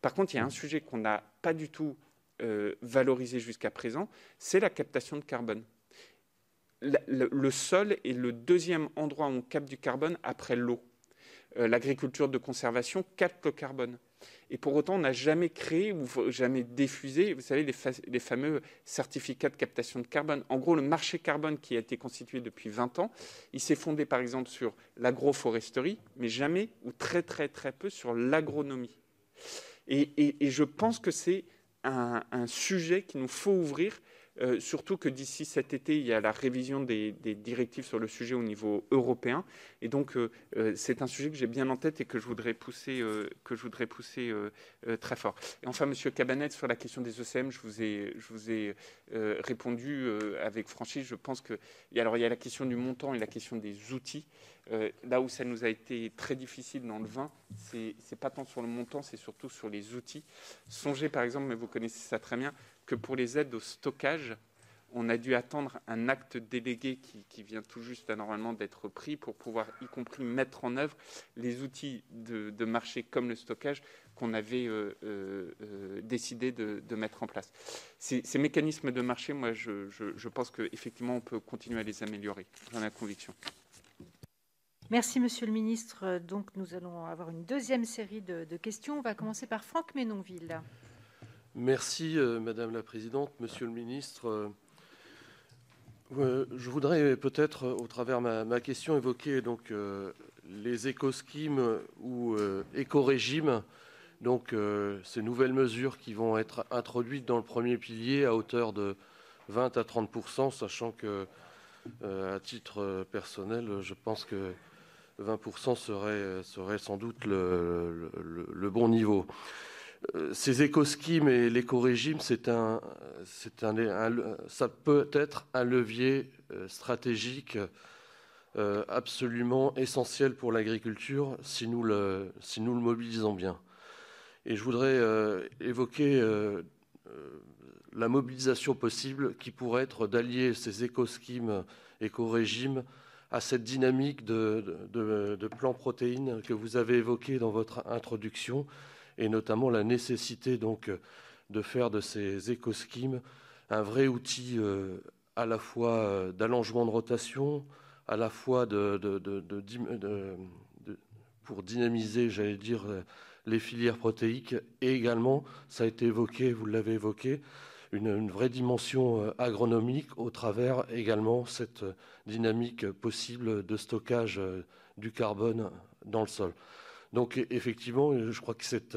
Par contre, il y a un sujet qu'on n'a pas du tout valorisé jusqu'à présent, c'est la captation de carbone le, sol est le deuxième endroit où on capte du carbone après l'eau. Euh, l'agriculture de conservation capte le carbone. Et pour autant, on n'a jamais créé ou jamais diffusé, vous savez, les, fameux certificats de captation de carbone. En gros, le marché carbone qui a été constitué depuis 20 ans, il s'est fondé par exemple sur l'agroforesterie, mais jamais ou très très très peu sur l'agronomie. Et, je pense que c'est un, un, sujet qu'il nous faut ouvrir euh, surtout que d'ici cet été, il y a la révision des, directives sur le sujet au niveau européen. Et donc, euh, euh, c'est un sujet que j'ai bien en tête et que je voudrais pousser, très fort. Et enfin, Monsieur Cabanet, sur la question des ECM, je vous ai, je vous ai répondu avec franchise. Je pense que, alors, il y a la question du montant et la question des outils. là où ça nous a été très difficile dans le vin, c'est pas tant sur le montant, c'est surtout sur les outils. Songez par exemple, mais vous connaissez ça très bien, que pour les aides au stockage, on a dû attendre un acte délégué qui, vient tout juste d'être pris pour pouvoir y compris mettre en œuvre les outils de, marché comme le stockage qu'on avait euh, euh, euh, décidé de, mettre en place. Ces, mécanismes de marché, moi, je, pense qu'effectivement, on peut continuer à les améliorer. J'en ai la conviction. Merci, Monsieur le Ministre. Donc, nous allons avoir une deuxième série de, de questions. On va commencer par Franck Ménonville. Merci, euh, Madame la Présidente. Monsieur le Ministre, euh, je voudrais peut-être, au travers de ma, question, évoquer donc, euh, les éco-schemes ou éco-régimes, donc ces nouvelles mesures qui vont être introduites dans le premier pilier à hauteur de 20 à 30% sachant que, à titre personnel, je pense que 20 serait, serait, sans doute le bon niveau. Euh, ces éco-schemes et l'éco-régime, c'est un, ça peut être un levier euh, stratégique euh, absolument essentiel pour l'agriculture si, nous le, si nous le mobilisons bien. Et je voudrais évoquer la mobilisation possible qui pourrait être d'allier ces éco-schemes, éco-régimes à cette dynamique de, de, plan protéines que vous avez évoqué dans votre introduction, et notamment la nécessité donc de faire de ces écoschemes un vrai outil euh, à la fois euh, d'allongement de rotation, à la fois pour dynamiser, j'allais dire, les filières protéiques, et également, ça a été évoqué, vous l'avez évoqué, une, vraie dimension euh, agronomique au travers également cette dynamique possible de stockage euh, du carbone dans le sol. Donc e, effectivement, je crois que c'est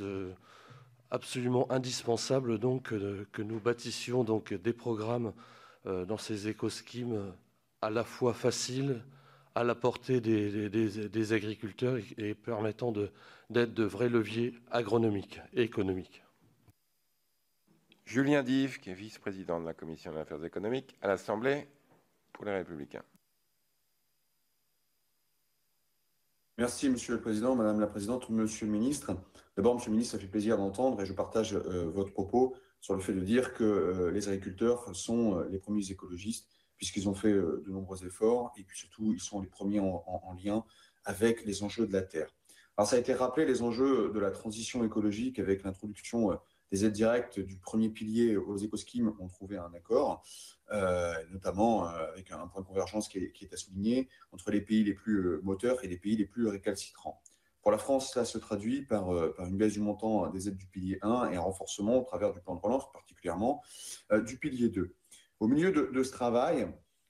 euh, absolument indispensable donc que nous bâtissions donc des programmes dans ces écoschemes à la fois faciles, à la portée des, agriculteurs et, permettant d'être de vrais leviers agronomiques et économiques. Julien Dive, qui est vice-président de la Commission des affaires économiques à l'Assemblée pour les Républicains. Merci, Monsieur le Président, Madame la Présidente, Monsieur le Ministre. D'abord, Monsieur le Ministre, ça fait plaisir d'entendre et je partage euh, votre propos sur le fait de dire que euh, les agriculteurs sont euh, les premiers écologistes puisqu'ils ont fait de nombreux efforts et puis surtout, ils sont les premiers en, en, lien avec les enjeux de la terre. Alors, ça a été rappelé, les enjeux de la transition écologique avec l'introduction les aides directes du premier pilier aux écoschemes ont trouvé un accord, euh, notamment euh, avec un point de convergence qui est, à souligner entre les pays les plus euh, moteurs et les pays les plus récalcitrants. Pour la France, cela se traduit par, une baisse du montant des aides du pilier 1 et un renforcement au travers du plan de relance, particulièrement du pilier 2. Au milieu de, de, ce travail,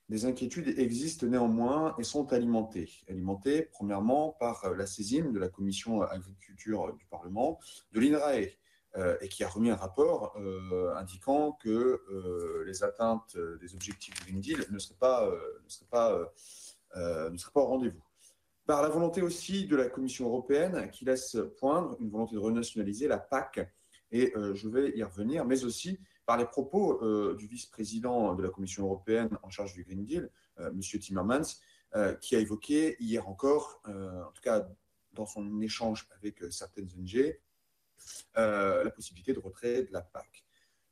des inquiétudes existent néanmoins et sont alimentées. Alimentées, premièrement, par la saisine de la Commission agriculture du Parlement, de l'INRAE, et qui a remis un rapport euh, indiquant que euh, les atteintes des objectifs du Green Deal ne seraient pas, ne seraient pas, ne seraient pas au rendez-vous. Par la volonté aussi de la Commission européenne qui laisse poindre une volonté de renationaliser la PAC, et je vais y revenir, mais aussi par les propos du vice-président de la Commission européenne en charge du Green Deal, M. Timmermans, qui a évoqué hier encore, en tout cas dans son échange avec certaines ONG, euh, la possibilité de retrait de la PAC.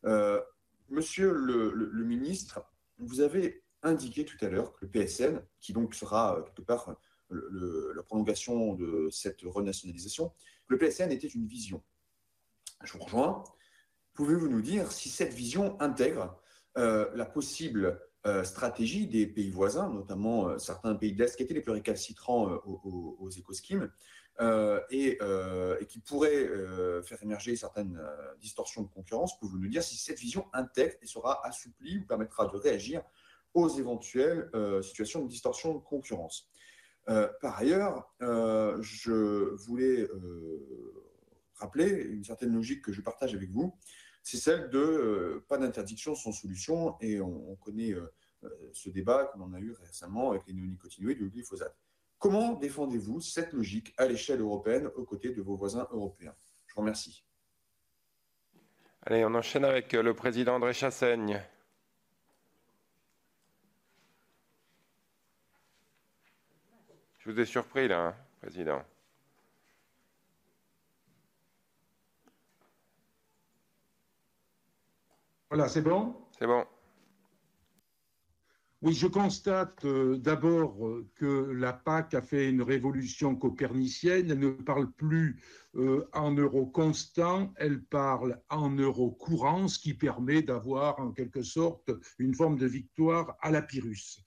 Euh, monsieur le, ministre, vous avez indiqué tout à l'heure que le PSN, qui donc sera euh, quelque part la prolongation de cette renationalisation, le PSN était une vision. Je vous rejoins. Pouvez-vous nous dire si cette vision intègre la possible stratégie des pays voisins, notamment certains pays de qui étaient les plus récalcitrants aux, aux, euh, euh, et, qui pourrait euh, faire émerger certaines distorsions de concurrence, pouvez-vous nous dire si cette vision intègre et sera assouplie ou permettra de réagir aux éventuelles situations de distorsion de concurrence? Par ailleurs, je voulais rappeler une certaine logique que je partage avec vous, c'est celle de pas d'interdiction sans solution, et on, connaît ce débat qu'on a eu récemment avec les néonicotinoïdes et le glyphosate. Comment défendez-vous cette logique à l'échelle européenne aux côtés de vos voisins européens? Je vous remercie. Allez, on enchaîne avec euh, le président André Chassaigne. Je vous ai surpris là, hein, président. Voilà, c'est bon? C'est bon. Oui, je constate euh, d'abord euh, que la PAC a fait une révolution copernicienne. Elle ne parle plus euh, en euros constants, elle parle en euros courants, ce qui permet d'avoir en quelque sorte une forme de victoire à la Pyrrhus.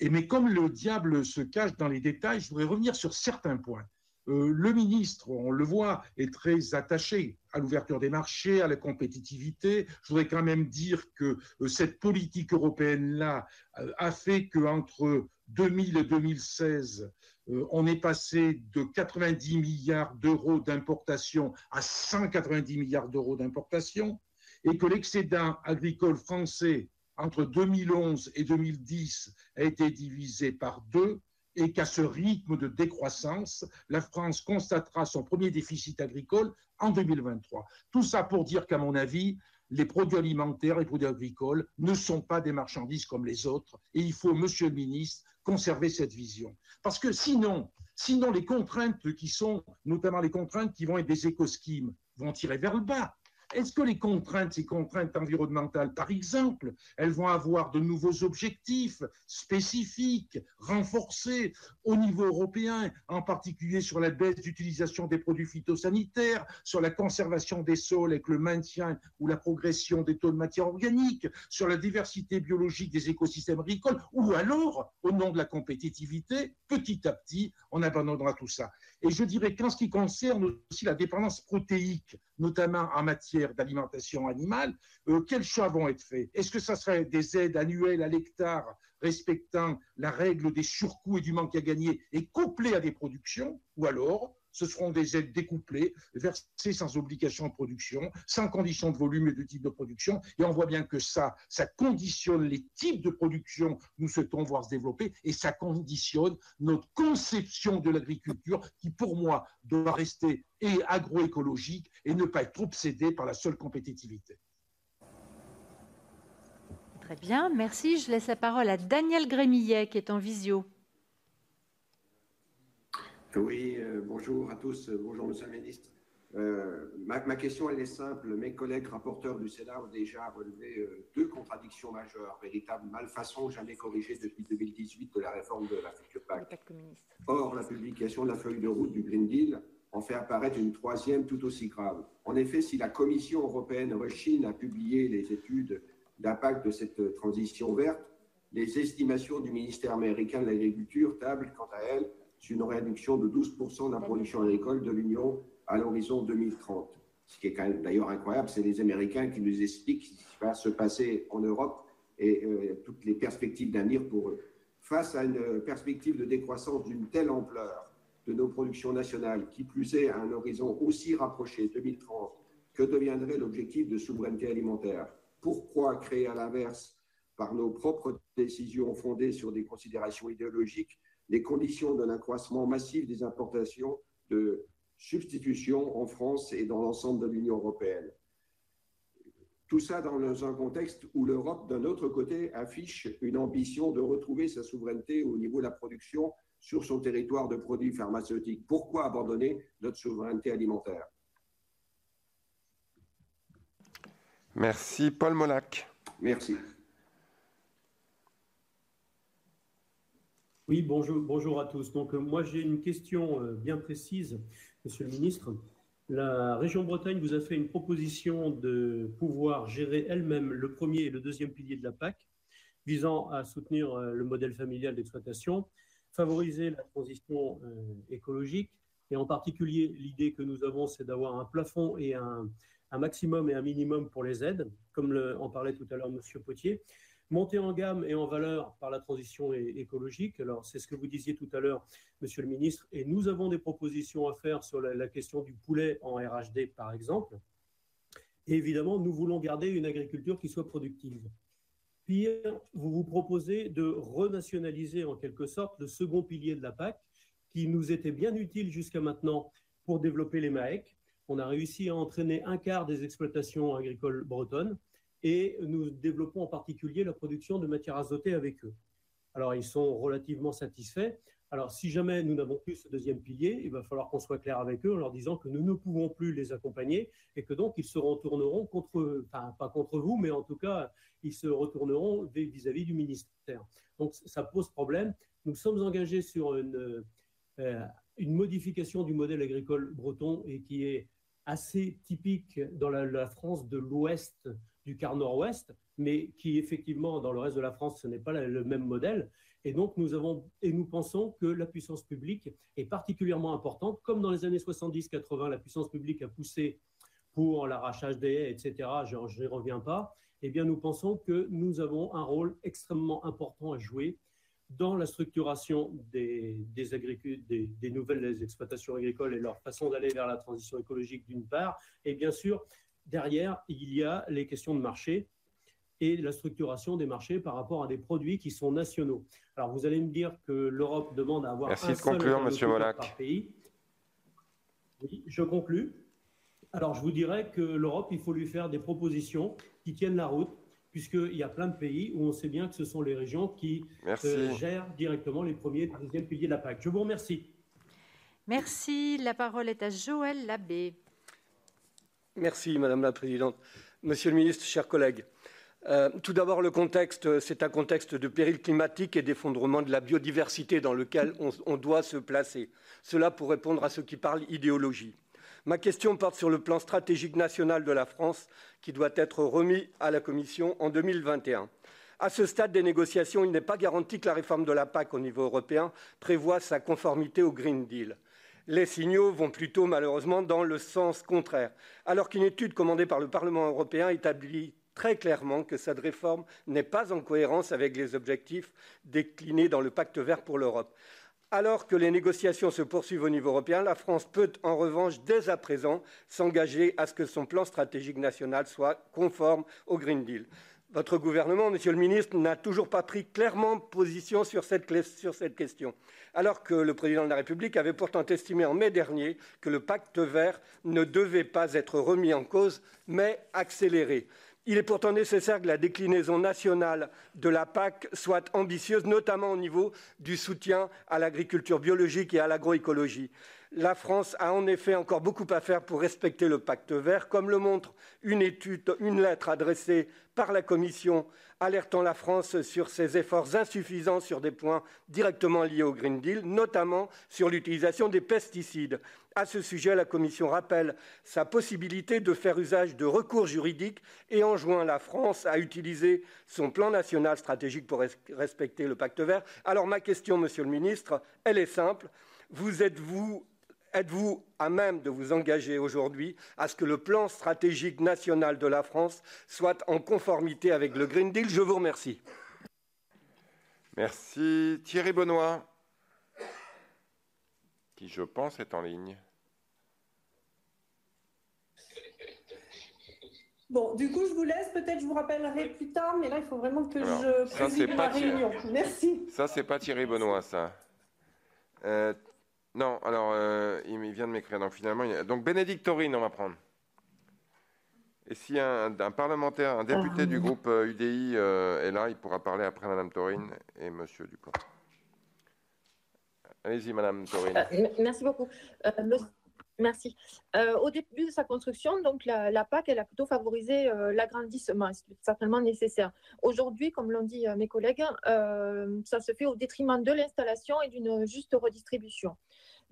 Mais comme le diable se cache dans les détails, je voudrais revenir sur certains points. Euh, le ministre, on le voit, est très attaché à l'ouverture des marchés, à la compétitivité. Je voudrais quand même dire que euh, cette politique européenne-là euh, a fait qu'entre 2000 et 2016, on est passé de 90 milliards d'euros d'importation à 190 milliards d'euros d'importation et que l'excédent agricole français entre 2011 et 2010 a été divisé par deux et qu'à ce rythme de décroissance, la France constatera son premier déficit agricole en 2023. Tout ça pour dire qu'à mon avis, les produits alimentaires et les produits agricoles ne sont pas des marchandises comme les autres et il faut, monsieur le ministre, conserver cette vision. Parce que sinon, sinon les contraintes qui sont, notamment les contraintes qui vont être des écoschemes, vont tirer vers le bas. Est-ce que les contraintes, ces contraintes environnementales, par exemple, elles vont avoir de nouveaux objectifs spécifiques, renforcés au niveau européen, en particulier sur la baisse d'utilisation des produits phytosanitaires, sur la conservation des sols avec le maintien ou la progression des taux de matière organique, sur la diversité biologique des écosystèmes agricoles, ou alors, au nom de la compétitivité, petit à petit, on abandonnera tout ça. Et je dirais qu'en ce qui concerne aussi la dépendance protéique, notamment en matière d'alimentation animale, euh, quels choix vont être faits? Est-ce que ça serait des aides annuelles à l'hectare respectant la règle des surcoûts et du manque à gagner et couplées à des productions? Ou alors ce seront des aides découplées, versées sans obligation de production, sans condition de volume et de type de production. Et on voit bien que ça, ça conditionne les types de production que nous souhaitons voir se développer et ça conditionne notre conception de l'agriculture qui, pour moi, doit rester agroécologique et ne pas être obsédée par la seule compétitivité. Très bien, merci. Je laisse la parole à Daniel Grémillet qui est en visio. Oui, euh, bonjour à tous. Bonjour, monsieur le ministre. Euh, ma, question, elle est simple. Mes collègues rapporteurs du Sénat ont déjà relevé euh, deux contradictions majeures, véritables malfaçons jamais corrigées depuis 2018 de la réforme de la future PAC. Or, la publication de la feuille de route du Green Deal en fait apparaître une troisième tout aussi grave. En effet, si la Commission européenne rechigne à publier les études d'impact de cette transition verte, les estimations du ministère américain de l'Agriculture tablent, quant à elles, sur une réduction de 12% de la production agricole de l'Union à l'horizon 2030. Ce qui est quand même d'ailleurs incroyable, c'est les Américains qui nous expliquent ce qui va se passer en Europe et euh, toutes les perspectives d'avenir pour eux. Face à une perspective de décroissance d'une telle ampleur de nos productions nationales, qui plus est à un horizon aussi rapproché, 2030, que deviendrait l'objectif de souveraineté alimentaire? Pourquoi créer à l'inverse, par nos propres décisions fondées sur des considérations idéologiques, les conditions d'un accroissement massif des importations de substitution en France et dans l'ensemble de l'Union européenne. Tout ça dans un contexte où l'Europe, d'un autre côté, affiche une ambition de retrouver sa souveraineté au niveau de la production sur son territoire de produits pharmaceutiques. Pourquoi abandonner notre souveraineté alimentaire? Merci. Paul Molac. Merci. Oui, bonjour, bonjour à tous. Donc, euh, moi, j'ai une question euh, bien précise, Monsieur le ministre. La région Bretagne vous a fait une proposition de pouvoir gérer elle-même le premier et le deuxième pilier de la PAC, visant à soutenir euh, le modèle familial d'exploitation, favoriser la transition écologique, et en particulier, l'idée que nous avons, c'est d'avoir un plafond et un, maximum et un minimum pour les aides, comme en parlait tout à l'heure Monsieur Potier monter en gamme et en valeur par la transition écologique. Alors, c'est ce que vous disiez tout à l'heure, Monsieur le ministre, et nous avons des propositions à faire sur la, question du poulet en RHD, par exemple. Évidemment, nous voulons garder une agriculture qui soit productive. Pire, vous vous proposez de renationaliser en quelque sorte le second pilier de la PAC, qui nous était bien utile jusqu'à maintenant pour développer les MAEC. On a réussi à entraîner un quart des exploitations agricoles bretonnes et nous développons en particulier la production de matières azotées avec eux. Alors, ils sont relativement satisfaits. Alors, si jamais nous n'avons plus ce deuxième pilier, il va falloir qu'on soit clair avec eux en leur disant que nous ne pouvons plus les accompagner et que donc ils se retourneront contre, pas contre vous, mais en tout cas, ils se retourneront vis-à-vis du ministère. Donc, ça pose problème. Nous sommes engagés sur une, euh, modification du modèle agricole breton et qui est assez typique dans la France de l'Ouest du quart nord-ouest, mais qui effectivement, dans le reste de la France, ce n'est pas le même modèle. Et donc, nous avons, et nous pensons que la puissance publique est particulièrement importante. Comme dans les années 70-80, la puissance publique a poussé pour l'arrachage des haies, etc., je n'y reviens pas, eh bien, nous pensons que nous avons un rôle extrêmement important à jouer dans la structuration des, nouvelles exploitations agricoles et leur façon d'aller vers la transition écologique d'une part, et bien sûr derrière, il y a les questions de marché et la structuration des marchés par rapport à des produits qui sont nationaux. Alors, vous allez me dire que l'Europe demande à avoir Merci un de seul conclure, Monsieur par pays. Oui, je conclus. Alors, je vous dirais que l'Europe, il faut lui faire des propositions qui tiennent la route, puisqu'il y a plein de pays où on sait bien que ce sont les régions qui euh, gèrent directement les premiers et les deuxièmes piliers de la PAC. Je vous remercie. Merci. La parole est à Joël Labbé. Merci, Madame la Présidente. Monsieur le Ministre, chers collègues, euh, tout d'abord, le contexte, c'est un contexte de péril climatique et d'effondrement de la biodiversité dans lequel on, doit se placer. Cela pour répondre à ceux qui parlent idéologie. Ma question porte sur le plan stratégique national de la France qui doit être remis à la Commission en 2021. À ce stade des négociations, il n'est pas garanti que la réforme de la PAC au niveau européen prévoit sa conformité au Green Deal les signaux vont plutôt malheureusement dans le sens contraire, alors qu'une étude commandée par le Parlement européen établit très clairement que cette réforme n'est pas en cohérence avec les objectifs déclinés dans le pacte vert pour l'Europe. Alors que les négociations se poursuivent au niveau européen, la France peut en revanche dès à présent s'engager à ce que son plan stratégique national soit conforme au Green Deal. Votre gouvernement, Monsieur le ministre, n'a toujours pas pris clairement position sur cette, question, alors que le président de la République avait pourtant estimé en mai dernier que le pacte vert ne devait pas être remis en cause, mais accéléré. Il est pourtant nécessaire que la déclinaison nationale de la PAC soit ambitieuse, notamment au niveau du soutien à l'agriculture biologique et à l'agroécologie. La France a en effet encore beaucoup à faire pour respecter le pacte vert, comme le montre une étude, une lettre adressée par la Commission alertant la France sur ses efforts insuffisants sur des points directement liés au Green Deal, notamment sur l'utilisation des pesticides. À ce sujet, la Commission rappelle sa possibilité de faire usage de recours juridiques et enjoint la France à utiliser son plan national stratégique pour respecter le pacte vert. Alors ma question, Monsieur le Ministre, elle est simple. Vous êtes-vous Êtes-vous à même de vous engager aujourd'hui à ce que le plan stratégique national de la France soit en conformité avec le Green Deal? Je vous remercie. Merci. Thierry Benoît, qui je pense est en ligne. Bon, du coup, je vous laisse. Peut-être je vous rappellerai plus tard, mais là, il faut vraiment que je préside la réunion. Merci. Ça, c'est pas Thierry Benoît, ça. Euh, non, alors, euh, il vient de m'écrire. Donc, finalement, donc Bénédicte Taurine, on va prendre. Et si un, parlementaire, un député du groupe UDI euh, est là, il pourra parler après Madame Taurine et Monsieur Dupont. Allez-y, Madame Taurine. merci beaucoup. Merci. au début de sa construction, donc la, PAC, elle a plutôt favorisé l'agrandissement, c'est certainement nécessaire. Aujourd'hui, comme l'ont dit mes collègues, ça se fait au détriment de l'installation et d'une juste redistribution.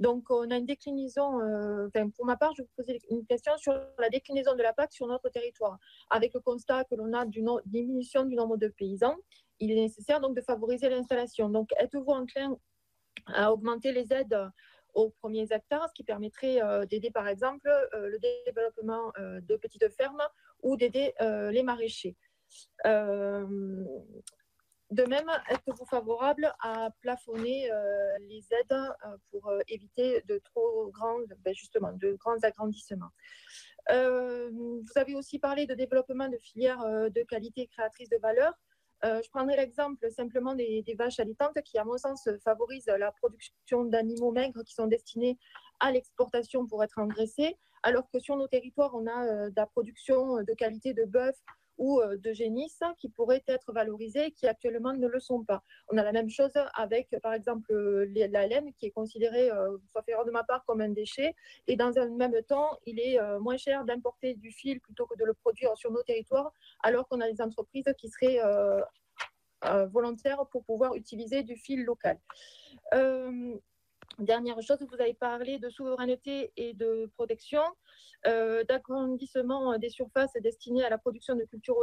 Donc, on a une déclinaison, euh, pour ma part, je vais vous poser une question sur la déclinaison de la PAC sur notre territoire. Avec le constat que l'on a d'une diminution du nombre de paysans, il est nécessaire donc de favoriser l'installation. Donc, êtes-vous enclin à augmenter les aides aux premiers hectares, ce qui permettrait euh, d'aider par exemple euh, le développement de petites fermes ou d'aider les maraîchers de même, êtes-vous favorable à plafonner euh, les aides euh, pour euh, éviter de trop grands, ben, justement, de grands agrandissements? Vous avez aussi parlé de développement de filières de qualité créatrices de valeur. Je prendrai l'exemple simplement des, vaches allaitantes qui, à mon sens, favorisent la production d'animaux maigres qui sont destinés à l'exportation pour être engraissés, alors que sur nos territoires, on a de la production de qualité de bœuf ou euh, de génisses qui pourraient être valorisés qui actuellement ne le sont pas. On a la même chose avec, par exemple, la laine qui est considérée, euh, sauf erreur de ma part, comme un déchet. Et dans un même temps, il est euh, moins cher d'importer du fil plutôt que de le produire sur nos territoires, alors qu'on a des entreprises qui seraient volontaires pour pouvoir utiliser du fil local. Dernière chose, vous avez parlé de souveraineté et de protection, euh, d'agrandissement des surfaces destinées à la production de cultures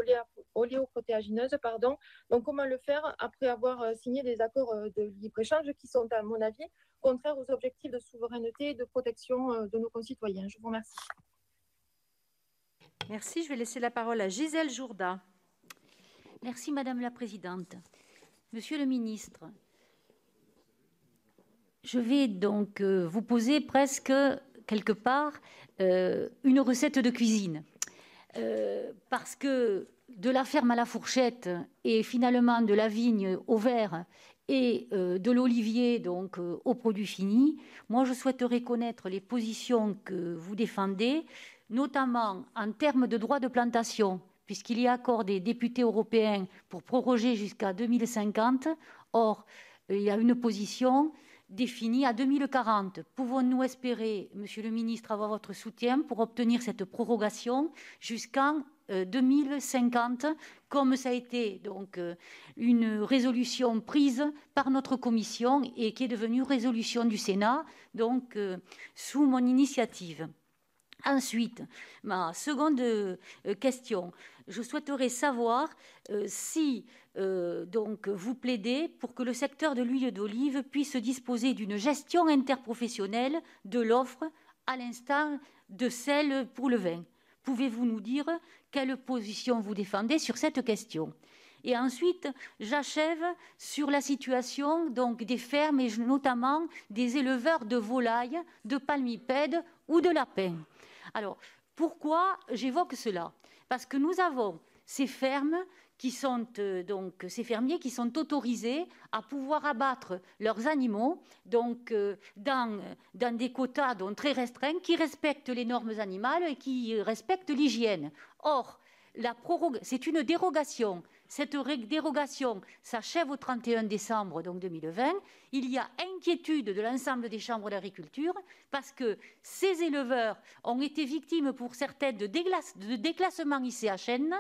oléoprotéagineuses. Pardon. Donc, comment le faire après avoir euh, signé des accords euh, de libre-échange qui sont, à mon avis, contraires aux objectifs de souveraineté et de protection de nos concitoyens? Je vous remercie. Merci. Je vais laisser la parole à Gisèle Jourda. Merci, Madame la Présidente. Monsieur le ministre, je vais donc euh, vous poser presque quelque part euh, une recette de cuisine. Euh, parce que de la ferme à la fourchette et finalement de la vigne au verre et de l'olivier donc au produit fini, moi je souhaiterais connaître les positions que vous défendez, notamment en termes de droit de plantation, puisqu'il y a accord des députés européens pour proroger jusqu'à 2050. Or, il y a une position définie à 2040. Pouvons-nous espérer, Monsieur le ministre, avoir votre soutien pour obtenir cette prorogation jusqu'en 2050, euh, comme ça a été donc euh, une résolution prise par notre commission et qui est devenue résolution du Sénat, donc euh, sous mon initiative. Ensuite, ma seconde question, je souhaiterais savoir si donc vous plaidez pour que le secteur de l'huile d'olive puisse disposer d'une gestion interprofessionnelle de l'offre à l'instar de celle pour le vin. Pouvez-vous nous dire quelle position vous défendez sur cette question? Et ensuite, j'achève sur la situation donc des fermes et notamment des éleveurs de volailles, de palmipèdes ou de lapins. Alors, pourquoi j'évoque cela? Parce que nous avons ces fermes qui sont euh, donc ces fermiers qui sont autorisés à pouvoir abattre leurs animaux donc euh, dans, dans des quotas donc très restreints qui respectent les normes animales et qui respectent l'hygiène. Or, c'est une dérogation. Cette dérogation s'achève au 31 décembre donc 2020. Il y a inquiétude de l'ensemble des chambres d'agriculture parce que ces éleveurs ont été victimes pour certaines de, de déclassement ICHN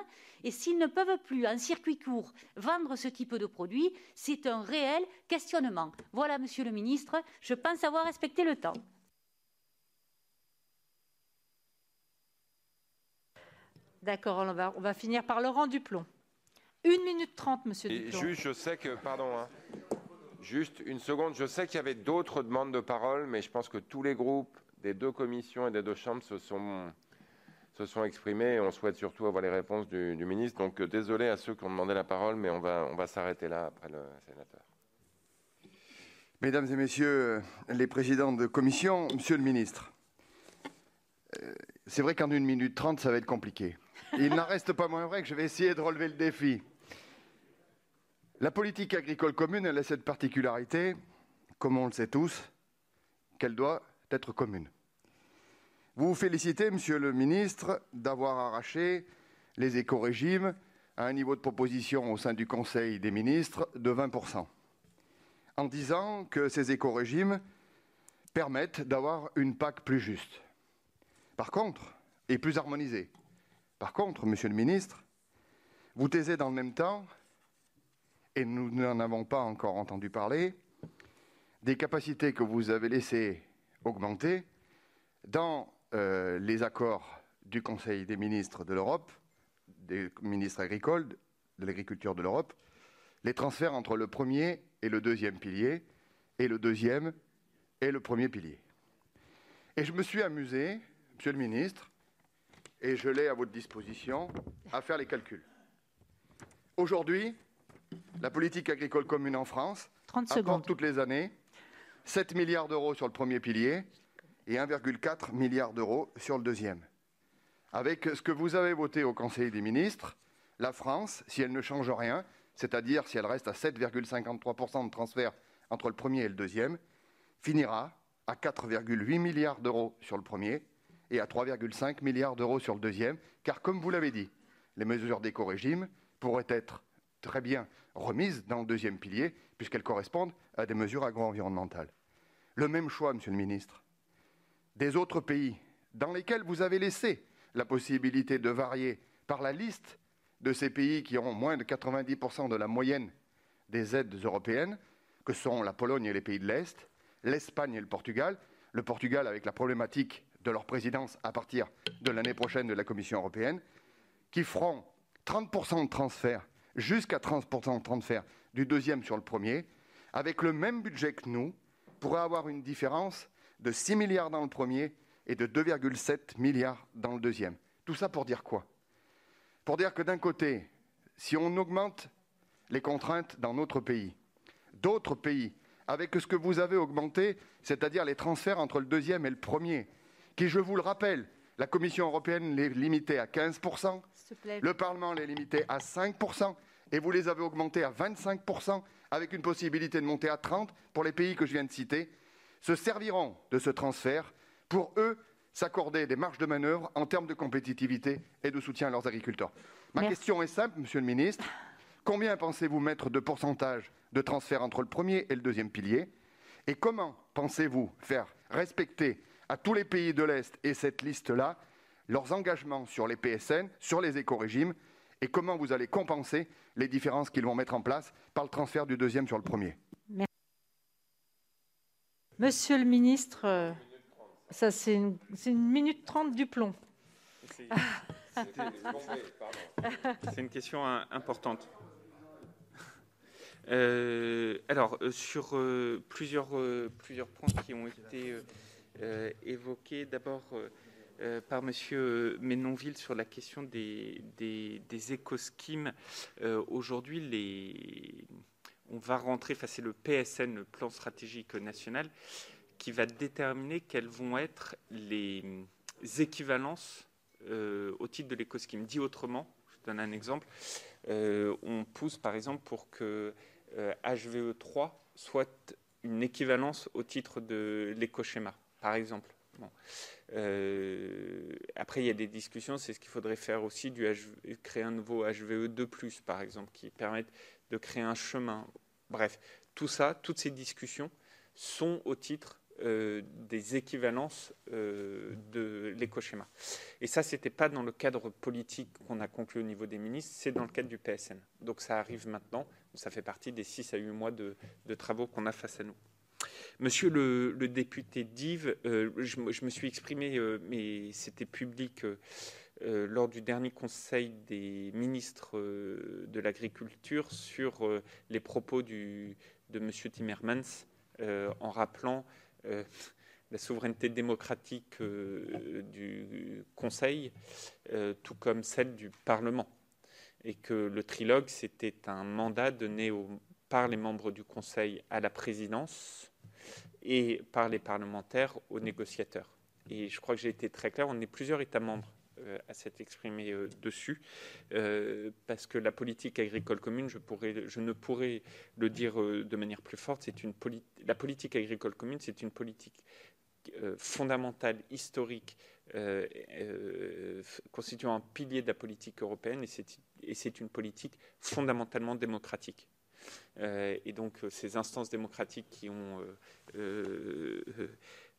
et s'ils ne peuvent plus en circuit court vendre ce type de produit, c'est un réel questionnement. Voilà, Monsieur le Ministre, je pense avoir respecté le temps. D'accord, on va, on va finir par Laurent Duplon. Une minute trente, monsieur juste, je sais que, pardon, hein, juste une seconde, je sais qu'il y avait d'autres demandes de parole, mais je pense que tous les groupes des deux commissions et des deux chambres se sont, se sont exprimés et on souhaite surtout avoir les réponses du, ministre. Donc, euh, désolé à ceux qui ont demandé la parole, mais on va, on va s'arrêter là après le sénateur. Mesdames et messieurs les présidents de commission, monsieur le ministre, euh, c'est vrai qu'en une minute trente, ça va être compliqué. Il n'en reste pas moins vrai que je vais essayer de relever le défi. La politique agricole commune, elle a cette particularité, comme on le sait tous, qu'elle doit être commune. Vous vous félicitez, Monsieur le ministre, d'avoir arraché les éco-régimes à un niveau de proposition au sein du Conseil des ministres de 20%, en disant que ces éco-régimes permettent d'avoir une PAC plus juste. Par contre, et plus harmonisée. Par contre, Monsieur le ministre, vous taisez dans le même temps, et nous n'en avons pas encore entendu parler, des capacités que vous avez laissées augmenter dans euh, les accords du Conseil des ministres de l'Europe, des ministres agricoles, de l'agriculture de l'Europe, les transferts entre le premier et le deuxième pilier, et le deuxième et le premier pilier. Et je me suis amusé, Monsieur le ministre, et je l'ai à votre disposition, à faire les calculs. Aujourd'hui, la politique agricole commune en France apporte toutes les années 7 milliards d'euros sur le premier pilier et 1,4 milliard d'euros sur le deuxième. Avec ce que vous avez voté au Conseil des ministres, la France, si elle ne change rien, c'est-à-dire si elle reste à 7,53% de transfert entre le premier et le deuxième, finira à 4,8 milliards d'euros sur le premier et à 3,5 milliards d'euros sur le deuxième, car comme vous l'avez dit, les mesures d'éco-régime pourraient être très bien remises dans le deuxième pilier, puisqu'elles correspondent à des mesures agro-environnementales. Le même choix, Monsieur le Ministre, des autres pays dans lesquels vous avez laissé la possibilité de varier par la liste de ces pays qui ont moins de 90% de la moyenne des aides européennes, que sont la Pologne et les pays de l'Est, l'Espagne et le Portugal. Le Portugal avec la problématique de leur présidence à partir de l'année prochaine de la Commission européenne, qui feront 30% de transfert, jusqu'à 30% de transfert du deuxième sur le premier, avec le même budget que nous, pourrait avoir une différence de 6 milliards dans le premier et de 2,7 milliards dans le deuxième. Tout ça pour dire quoi? Pour dire que d'un côté, si on augmente les contraintes dans notre pays, d'autres pays, avec ce que vous avez augmenté, c'est-à-dire les transferts entre le deuxième et le premier, qui, je vous le rappelle, la Commission européenne les limitait à 15%, le Parlement les limitait à 5%, et vous les avez augmentés à 25%, avec une possibilité de monter à 30% pour les pays que je viens de citer, se serviront de ce transfert pour, eux, s'accorder des marges de manœuvre en termes de compétitivité et de soutien à leurs agriculteurs. Ma question est simple, Monsieur le Ministre. Combien pensez-vous mettre de pourcentage de transfert entre le premier et le deuxième pilier? Et comment pensez-vous faire respecter à tous les pays de l'Est et cette liste-là leurs engagements sur les PSN, sur les éco-régimes, et comment vous allez compenser les différences qu'ils vont mettre en place par le transfert du deuxième sur le premier Monsieur le ministre, euh, ça c'est une, minute trente du plomb. C'est une question importante. Euh, alors, euh, sur plusieurs, plusieurs points qui ont été évoqués, d'abord par Monsieur Ménonville sur la question des, des, éco-schemes. Aujourd'hui, les on va rentrer, enfin c'est le PSN, le plan stratégique national, qui va déterminer quelles vont être les équivalences euh, au titre de l'écoscheme. Dit autrement, je donne un exemple, euh, on pousse par exemple pour que HVE3 euh, soit une équivalence au titre de l'écoschéma, par exemple. Après, il y a des discussions, c'est ce qu'il faudrait faire aussi, créer un nouveau HVE2, par exemple, qui permette de créer un chemin. Bref, tout ça, toutes ces discussions sont au titre euh, des équivalences euh, de l'écoschéma. Et ça, ce n'était pas dans le cadre politique qu'on a conclu au niveau des ministres, c'est dans le cadre du PSN. Donc ça arrive maintenant, ça fait partie des 6 à 8 mois de, travaux qu'on a face à nous. Monsieur le, député Dive, euh, je, me suis exprimé, mais c'était public euh, lors du dernier Conseil des ministres euh, de l'Agriculture sur euh, les propos de M. Timmermans en rappelant la souveraineté démocratique du Conseil, tout comme celle du Parlement. Et que le trilogue, c'était un mandat donné par les membres du Conseil à la présidence et par les parlementaires aux négociateurs. Et je crois que j'ai été très clair, on est plusieurs États membres euh, à s'être exprimé euh, dessus, euh, parce que la politique agricole commune, je, ne pourrais le dire de manière plus forte, la politique agricole commune, c'est une politique fondamentale, historique, constituant un pilier de la politique européenne, et c'est une politique fondamentalement démocratique. Et donc ces instances démocratiques qui ont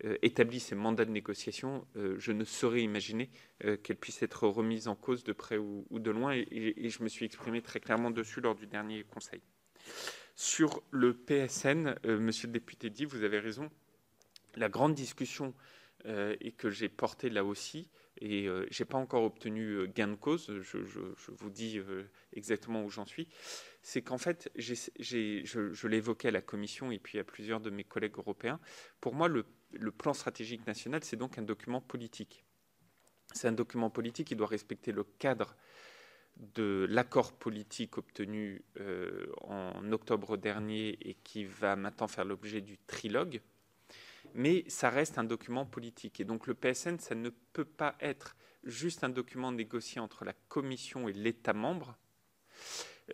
euh, établit ces mandats de négociation, euh, je ne saurais imaginer euh, qu'elles puissent être remises en cause de près ou, de loin, et, je me suis exprimé très clairement dessus lors du dernier Conseil. Sur le PSN, Monsieur le député dit, vous avez raison, la grande discussion et que j'ai portée là aussi, et je n'ai pas encore obtenu gain de cause, je, vous dis exactement où j'en suis, c'est qu'en fait, je, évoqué à la Commission et puis à plusieurs de mes collègues européens, pour moi, le le plan stratégique national, c'est donc un document politique. C'est un document politique qui doit respecter le cadre de l'accord politique obtenu euh, en octobre dernier et qui va maintenant faire l'objet du trilogue. Mais ça reste un document politique. Et donc le PSN, ça ne peut pas être juste un document négocié entre la Commission et l'État membre.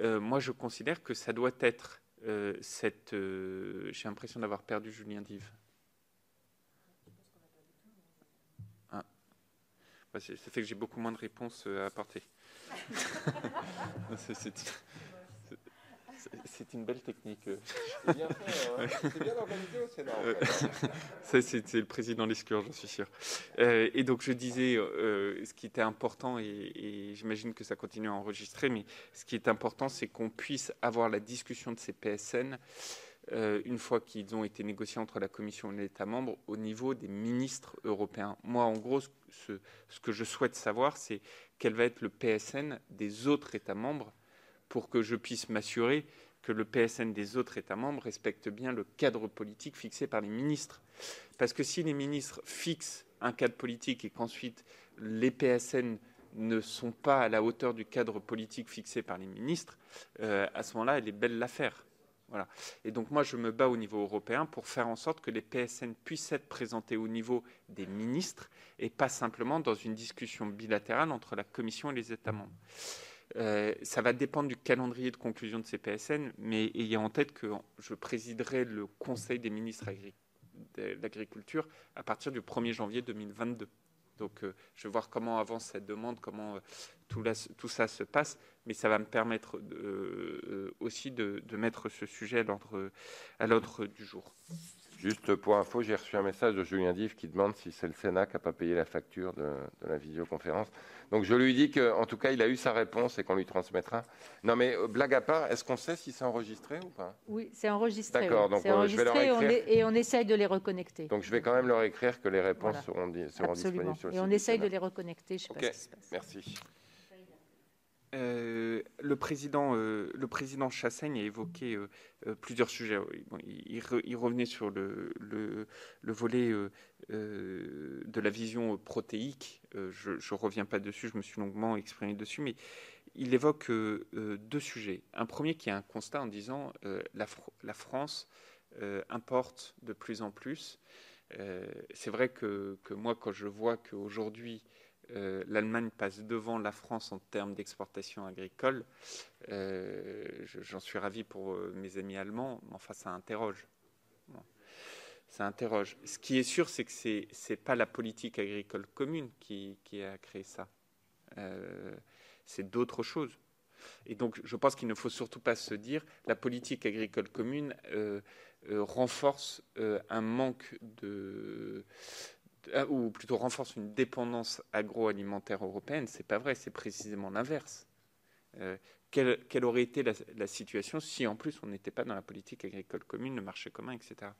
Euh, moi, je considère que ça doit être euh, cette... J'ai l'impression d'avoir perdu Julien Dive. Bah, ça fait que j'ai beaucoup moins de réponses euh, à apporter. c'est une belle technique. C'est bien fait, hein. c'est bien organisé au Sénat. c'est le président Lescure, j'en suis sûr. Euh, et donc je disais, euh, ce qui était important, et, j'imagine que ça continue à enregistrer, mais ce qui est important, c'est qu'on puisse avoir la discussion de ces PSN euh, une fois qu'ils ont été négociés entre la Commission et l'État membre au niveau des ministres européens. Moi, en gros, ce, que je souhaite savoir, c'est quel va être le PSN des autres États membres pour que je puisse m'assurer que le PSN des autres États membres respecte bien le cadre politique fixé par les ministres. Parce que si les ministres fixent un cadre politique et qu'ensuite les PSN ne sont pas à la hauteur du cadre politique fixé par les ministres, euh, à ce moment-là, elle est belle l'affaire. Voilà. Et donc moi, je me bats au niveau européen pour faire en sorte que les PSN puissent être présentés au niveau des ministres et pas simplement dans une discussion bilatérale entre la Commission et les États membres. Euh, ça va dépendre du calendrier de conclusion de ces PSN, mais ayez en tête que je présiderai le Conseil des ministres de l'agriculture à partir du 1er janvier 2022. Donc, euh, je vais voir comment avance cette demande, comment euh, tout, ça se passe, mais ça va me permettre aussi de, mettre ce sujet à l'ordre du jour. Juste pour info, j'ai reçu un message de Julien Dive qui demande si c'est le Sénat qui n'a pas payé la facture de, la visioconférence. Donc je lui dis qu'en tout cas, il a eu sa réponse et qu'on lui transmettra. Non mais euh, blague à part, est-ce qu'on sait si c'est enregistré ou pas? Oui, c'est enregistré. D'accord, donc euh, je vais leur écrire. et on essaye de les reconnecter. Donc je vais quand même leur écrire que les réponses seront, seront disponibles sur le et on essaye de les reconnecter. Je sais pas ce qui se passe. Merci. Euh, le, président, euh, le président Chassaigne a évoqué euh, plusieurs sujets. il, revenait sur le, le, volet de la vision protéique. je ne reviens pas dessus, je me suis longuement exprimé dessus, mais il évoque deux sujets. Un premier qui est un constat en disant la, la France importe de plus en plus. C'est vrai que, que, moi, quand je vois qu'aujourd'hui, euh, l'Allemagne passe devant la France en termes d'exportation agricole. Euh, j'en suis ravi pour euh, mes amis allemands, mais enfin, ça interroge. Ça interroge. Ce qui est sûr, c'est que ce n'est pas la politique agricole commune qui, a créé ça. c'est d'autres choses. Et donc, je pense qu'il ne faut surtout pas se dire la politique agricole commune renforce un manque de ou plutôt renforce une dépendance agroalimentaire européenne, c'est pas vrai, c'est précisément l'inverse. Euh, quelle, aurait été la, situation si en plus on n'était pas dans la politique agricole commune, le marché commun, etc.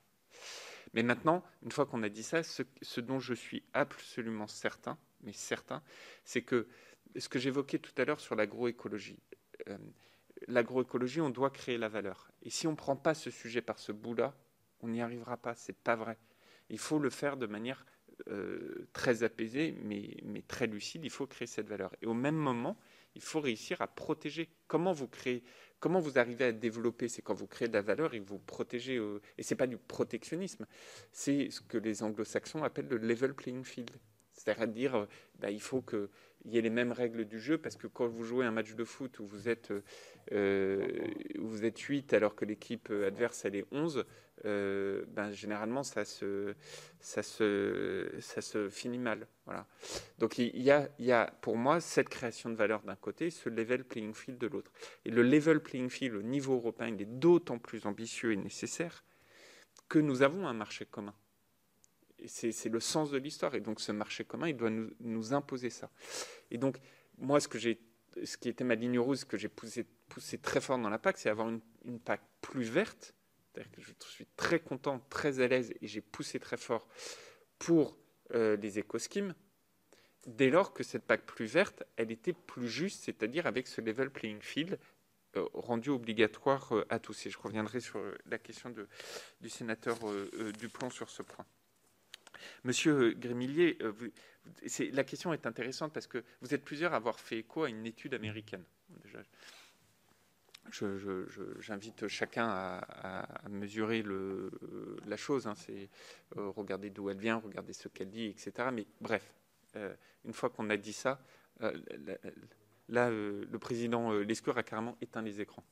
Mais maintenant, une fois qu'on a dit ça, ce, dont je suis absolument certain, mais certain, c'est que ce que j'évoquais tout à l'heure sur l'agroécologie, euh, l'agroécologie, on doit créer la valeur. Et si on ne prend pas ce sujet par ce bout-là, on n'y arrivera pas. C'est pas vrai. Il faut le faire de manière euh, très apaisé, mais, mais, très lucide, il faut créer cette valeur. Et au même moment, il faut réussir à protéger. Comment vous créez, comment vous arrivez à développer? C'est quand vous créez de la valeur et que vous protégez. Euh, et c'est pas du protectionnisme, c'est ce que les anglo-saxons appellent le level playing field. C'est-à-dire dire, euh, bah, il faut qu'il y ait les mêmes règles du jeu, parce que quand vous jouez un match de foot où vous êtes, vous êtes 8 alors que l'équipe adverse elle est 11, euh, ben, généralement ça se, ça, se, ça se finit mal. Voilà. Donc il y, a, il y a pour moi cette création de valeur d'un côté, ce level playing field de l'autre. Et le level playing field au niveau européen, il est d'autant plus ambitieux et nécessaire que nous avons un marché commun. C'est le sens de l'histoire. Et donc ce marché commun, il doit nous, imposer ça. Et donc moi, ce, qui était ma ligne rouge, ce que j'ai poussé, très fort dans la PAC, c'est avoir une, PAC plus verte que je suis très content, très à l'aise et j'ai poussé très fort pour euh, les éco-schemes dès lors que cette PAC plus verte, elle était plus juste, c'est-à-dire avec ce level playing field euh, rendu obligatoire euh, à tous. Et je reviendrai sur la question du sénateur Duplon sur ce point. Monsieur Grémillier, la question est intéressante parce que vous êtes plusieurs à avoir fait écho à une étude américaine. J'invite chacun à, mesurer le, la chose. Hein. c'est euh, regarder d'où elle vient, regarder ce qu'elle dit, etc. Mais bref, euh, une fois qu'on a dit ça, euh, là, le président Lescure a carrément éteint les écrans.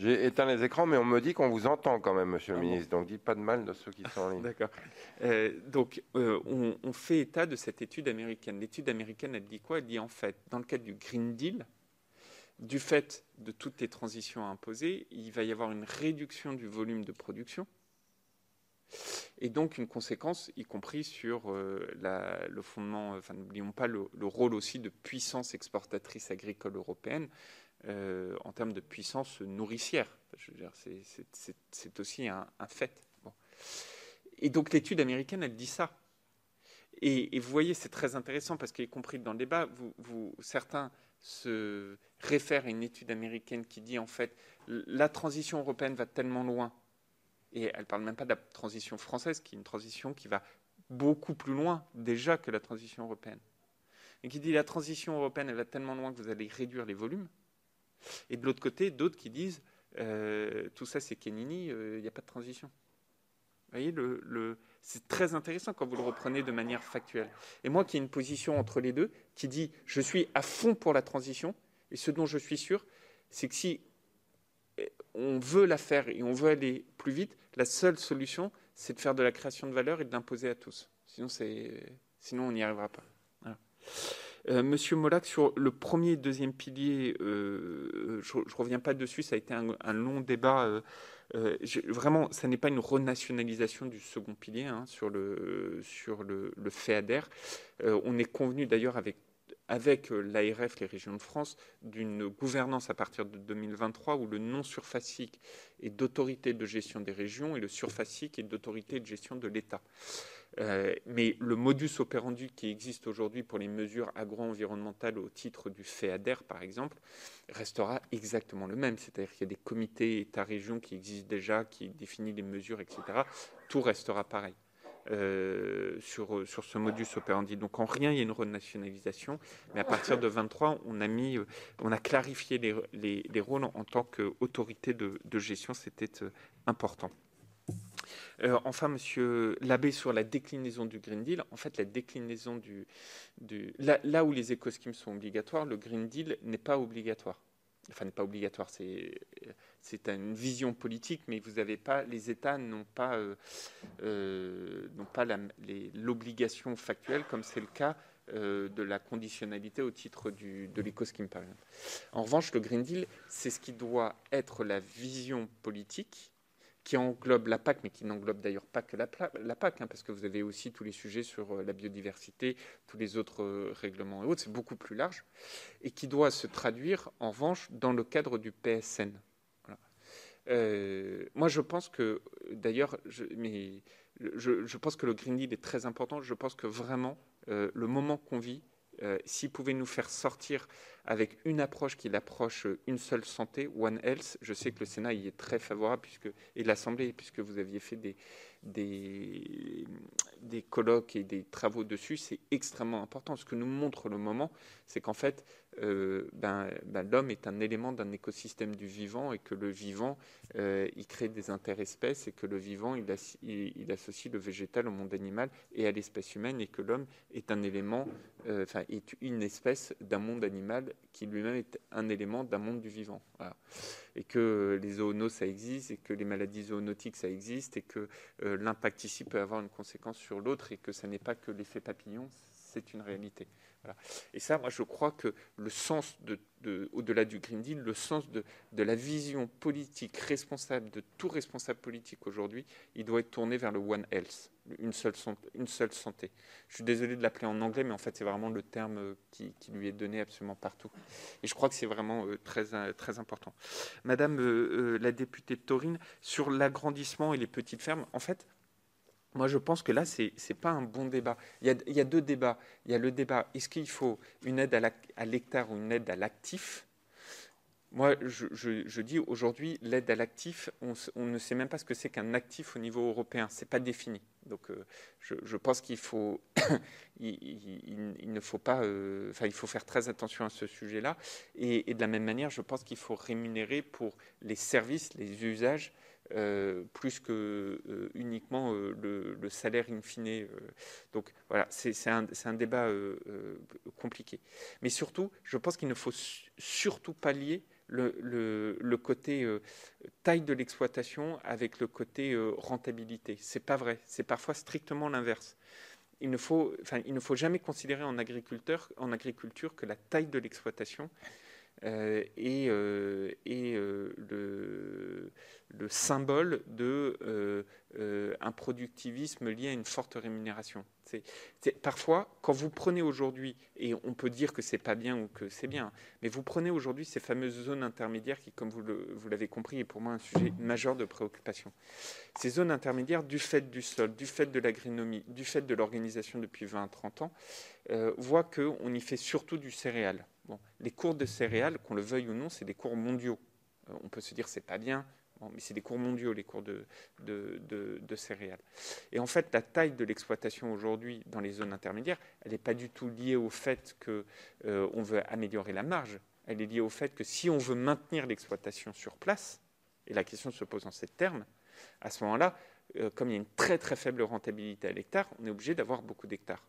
J'ai éteint les écrans, mais on me dit qu'on vous entend quand même, Monsieur le ah ministre. Donc, dites pas de mal de ceux qui sont en ligne. D'accord. donc, on, on, fait état de cette étude américaine. L'étude américaine, elle dit quoi? Elle dit en fait, dans le cadre du Green Deal, du fait de toutes les transitions imposées, il va y avoir une réduction du volume de production et donc une conséquence, y compris sur euh, le fondement, enfin n'oublions pas le, rôle aussi de puissance exportatrice agricole européenne euh, en termes de puissance nourricière. c'est aussi un, fait. Et donc l'étude américaine, elle dit ça. Et, vous voyez, c'est très intéressant parce qu'y compris dans le débat, vous, certains se réfère à une étude américaine qui dit en fait la transition européenne va tellement loin, et elle ne parle même pas de la transition française, qui est une transition qui va beaucoup plus loin déjà que la transition européenne. Et qui dit la transition européenne, elle va tellement loin que vous allez réduire les volumes. Et de l'autre côté, d'autres qui disent euh, tout ça c'est Kenini, euh, il n'y a pas de transition. Vous voyez, c'est très intéressant quand vous le reprenez de manière factuelle. Et moi qui ai une position entre les deux, qui dit je suis à fond pour la transition, et ce dont je suis sûr, c'est que si on veut la faire et on veut aller plus vite, la seule solution, c'est de faire de la création de valeur et de l'imposer à tous. Sinon, sinon on n'y arrivera pas. Monsieur Molac, sur le premier et deuxième pilier, je ne reviens pas dessus, ça a été un, long débat. vraiment, ça n'est pas une renationalisation du second pilier hein, sur le, sur le, le FEADER. on est convenu d'ailleurs avec avec euh, l'ARF, les régions de France, d'une gouvernance à partir de 2023 où le non surfacique est d'autorité de gestion des régions et le surfacique est d'autorité de gestion de l'État. Euh, mais le modus operandi qui existe aujourd'hui pour les mesures agro-environnementales au titre du FEADER, par exemple, restera exactement le même. C'est-à-dire qu'il y a des comités État-région qui existent déjà, qui définissent les mesures, etc. Tout restera pareil. Euh, sur, sur ce modus operandi. Donc en rien il y a une renationalisation, mais à partir de 23, on a, mis, euh, on a clarifié les, les, rôles en, tant qu'autorité de, de, gestion, c'était euh, important. enfin, Monsieur Labbé, sur la déclinaison du Green Deal, en fait, la déclinaison du, du là, là, où les éco-schemes sont obligatoires, le Green Deal n'est pas obligatoire. Enfin, n'est pas obligatoire, c'est c'est une vision politique, mais vous n'avez pas, les États n'ont pas, euh, euh, pas l'obligation factuelle, comme c'est le cas euh, de la conditionnalité au titre du, de exemple. En revanche, le Green Deal, c'est ce qui doit être la vision politique qui englobe la PAC, mais qui n'englobe d'ailleurs pas que la, PAC, hein, parce que vous avez aussi tous les sujets sur la biodiversité, tous les autres règlements et autres, c'est beaucoup plus large, et qui doit se traduire, en revanche, dans le cadre du PSN. Euh, moi, je pense que, d'ailleurs, je, je, pense que le Green Deal est très important. Je pense que vraiment, euh, le moment qu'on vit, euh, s'il pouvait nous faire sortir avec une approche qui l'approche une seule santé, One Health, je sais que le Sénat y est très favorable puisque, et l'Assemblée, puisque vous aviez fait des, des, des colloques et des travaux dessus, c'est extrêmement important. Ce que nous montre le moment, c'est qu'en fait, euh, ben, ben, l'homme est un élément d'un écosystème du vivant et que le vivant, euh, il crée des interespèces et que le vivant, il, associe le végétal au monde animal et à l'espèce humaine et que l'homme est un élément, euh, est une espèce d'un monde animal qui lui-même est un élément d'un monde du vivant. Et que les zoonoses, ça existe et que les maladies zoonotiques, ça existe et que l'impact ici peut avoir une conséquence sur l'autre et que ça n'est pas que l'effet papillon, c'est une réalité. Et ça, moi, je crois que le sens, de, au-delà du Green Deal, le sens de, la vision politique responsable de tout responsable politique aujourd'hui, il doit être tourné vers le One Health, une seule, santé. Je suis désolé de l'appeler en anglais, mais en fait, c'est vraiment le terme qui, qui, lui est donné absolument partout. Et je crois que c'est vraiment euh, très, euh, très important. Madame euh, la députée de Taurine, sur l'agrandissement et les petites fermes, en fait, moi, je pense que là, ce n'est pas un bon débat. Il y, a, deux débats. Il y a le débat, est-ce qu'il faut une aide à l'hectare ou une aide à l'actif? Moi, je, dis aujourd'hui, l'aide à l'actif, on, ne sait même pas ce que c'est qu'un actif au niveau européen. Ce n'est pas défini. Donc, euh, je, pense qu'il faut, il, ne faut pas, euh, il faut faire très attention à ce sujet-là. et, de la même manière, je pense qu'il faut rémunérer pour les services, les usages euh, plus que euh, uniquement euh, le, salaire in fine. donc voilà, c'est un, débat compliqué. Mais surtout, je pense qu'il ne faut surtout pas lier le côté taille de l'exploitation avec le côté rentabilité. C'est pas vrai. C'est parfois strictement l'inverse. Il ne, faut, enfin, il ne faut jamais considérer en, agriculteur, en agriculture que la taille de l'exploitation euh, et, euh, euh, le, le, symbole de un productivisme lié à une forte rémunération. Parfois, quand vous prenez aujourd'hui, et on peut dire que c'est pas bien ou que c'est bien, mais vous prenez aujourd'hui ces fameuses zones intermédiaires qui, comme vous, l'avez compris, est pour moi un sujet majeur de préoccupation. Ces zones intermédiaires, du fait du sol, du fait de l'agronomie, du fait de l'organisation depuis 20-30 ans, euh, voient qu'on y fait surtout du céréal les cours de céréales, qu'on le veuille ou non, c'est des cours mondiaux. Euh, on peut se dire c'est pas bien, mais c'est des cours mondiaux, les cours de, céréales. Et en fait, la taille de l'exploitation aujourd'hui dans les zones intermédiaires, elle n'est pas du tout liée au fait qu'on euh, veut améliorer la marge. Elle est liée au fait que si on veut maintenir l'exploitation sur place, et la question se pose en ces termes, à ce moment-là, euh, comme il y a une très très faible rentabilité à l'hectare, on est obligé d'avoir beaucoup d'hectares.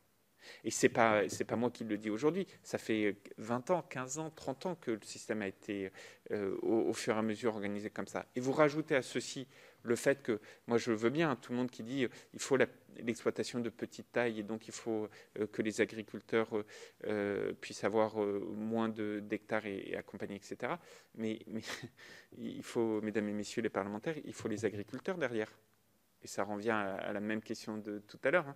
Et ce n'est pas, pas moi qui le dis aujourd'hui. Ça fait 20 ans, 15 ans, 30 ans que le système a été euh, au, fur et à mesure organisé comme ça. Et vous rajoutez à ceci le fait que, moi je veux bien, hein, tout le monde qui dit il faut l'exploitation de petite taille et donc il faut euh, que les agriculteurs euh, puissent avoir moins d'hectares et, et, accompagner, etc. Mais il faut, mesdames et messieurs les parlementaires, il faut les agriculteurs derrière et ça revient à, la même question de tout à l'heure, hein.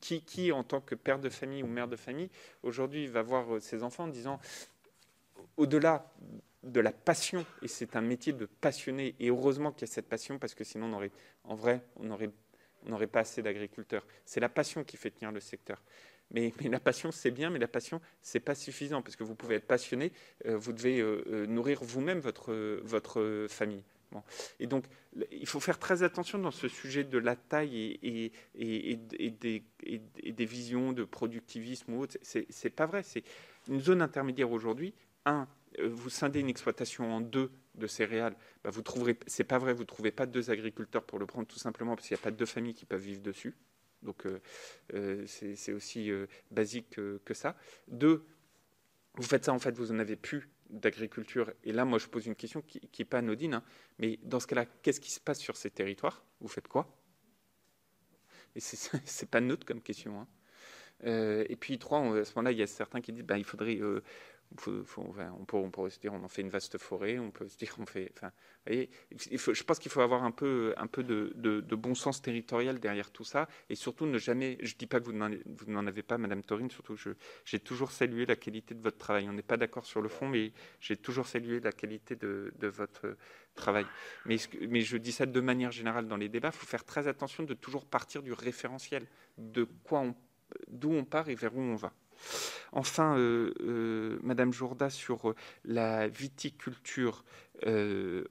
qui, en tant que père de famille ou mère de famille, aujourd'hui va voir euh, ses enfants en disant, au-delà de la passion, et c'est un métier de passionné, et heureusement qu'il y a cette passion, parce que sinon, en vrai, on n'aurait pas assez d'agriculteurs. C'est la passion qui fait tenir le secteur. Mais, la passion, c'est bien, mais la passion, c'est pas suffisant, parce que vous pouvez être passionné, euh, vous devez euh, nourrir vous-même votre famille. Et donc, il faut faire très attention dans ce sujet de la taille et, des, visions de productivisme ou autre. C'est pas vrai. C'est une zone intermédiaire aujourd'hui. Un, euh, vous scindez une exploitation en deux de céréales, bah vous trouverez, c'est pas vrai, vous trouvez pas deux agriculteurs pour le prendre tout simplement parce qu'il n'y a pas deux familles qui peuvent vivre dessus. Donc euh, euh, c'est aussi basique que, que, ça. Deux, vous faites ça en fait, vous en avez plus d'agriculture. Et là, moi, je pose une question qui n'est pas anodine. Hein. mais dans ce cas-là, qu'est-ce qui se passe sur ces territoires? Vous faites quoi? Et c'est pas neutre comme question. Hein. Euh, et puis, trois, à ce moment-là, il y a certains qui disent ben, il faudrait euh, on, peut, pourrait se dire on en fait une vaste forêt, on peut se dire on fait. Enfin, voyez, je pense qu'il faut avoir un peu, un peu de, bon sens territorial derrière tout ça, et surtout ne jamais. Je ne dis pas que vous n'en avez pas, Madame Torine, surtout j'ai toujours salué la qualité de votre travail. On n'est pas d'accord sur le fond, mais j'ai toujours salué la qualité de, de votre travail. Mais, mais je dis ça de manière générale dans les débats. Il faut faire très attention de toujours partir du référentiel, de quoi d'où on part et vers où on va. Enfin, euh, euh, Madame Jourda, sur euh, la viticulture, le,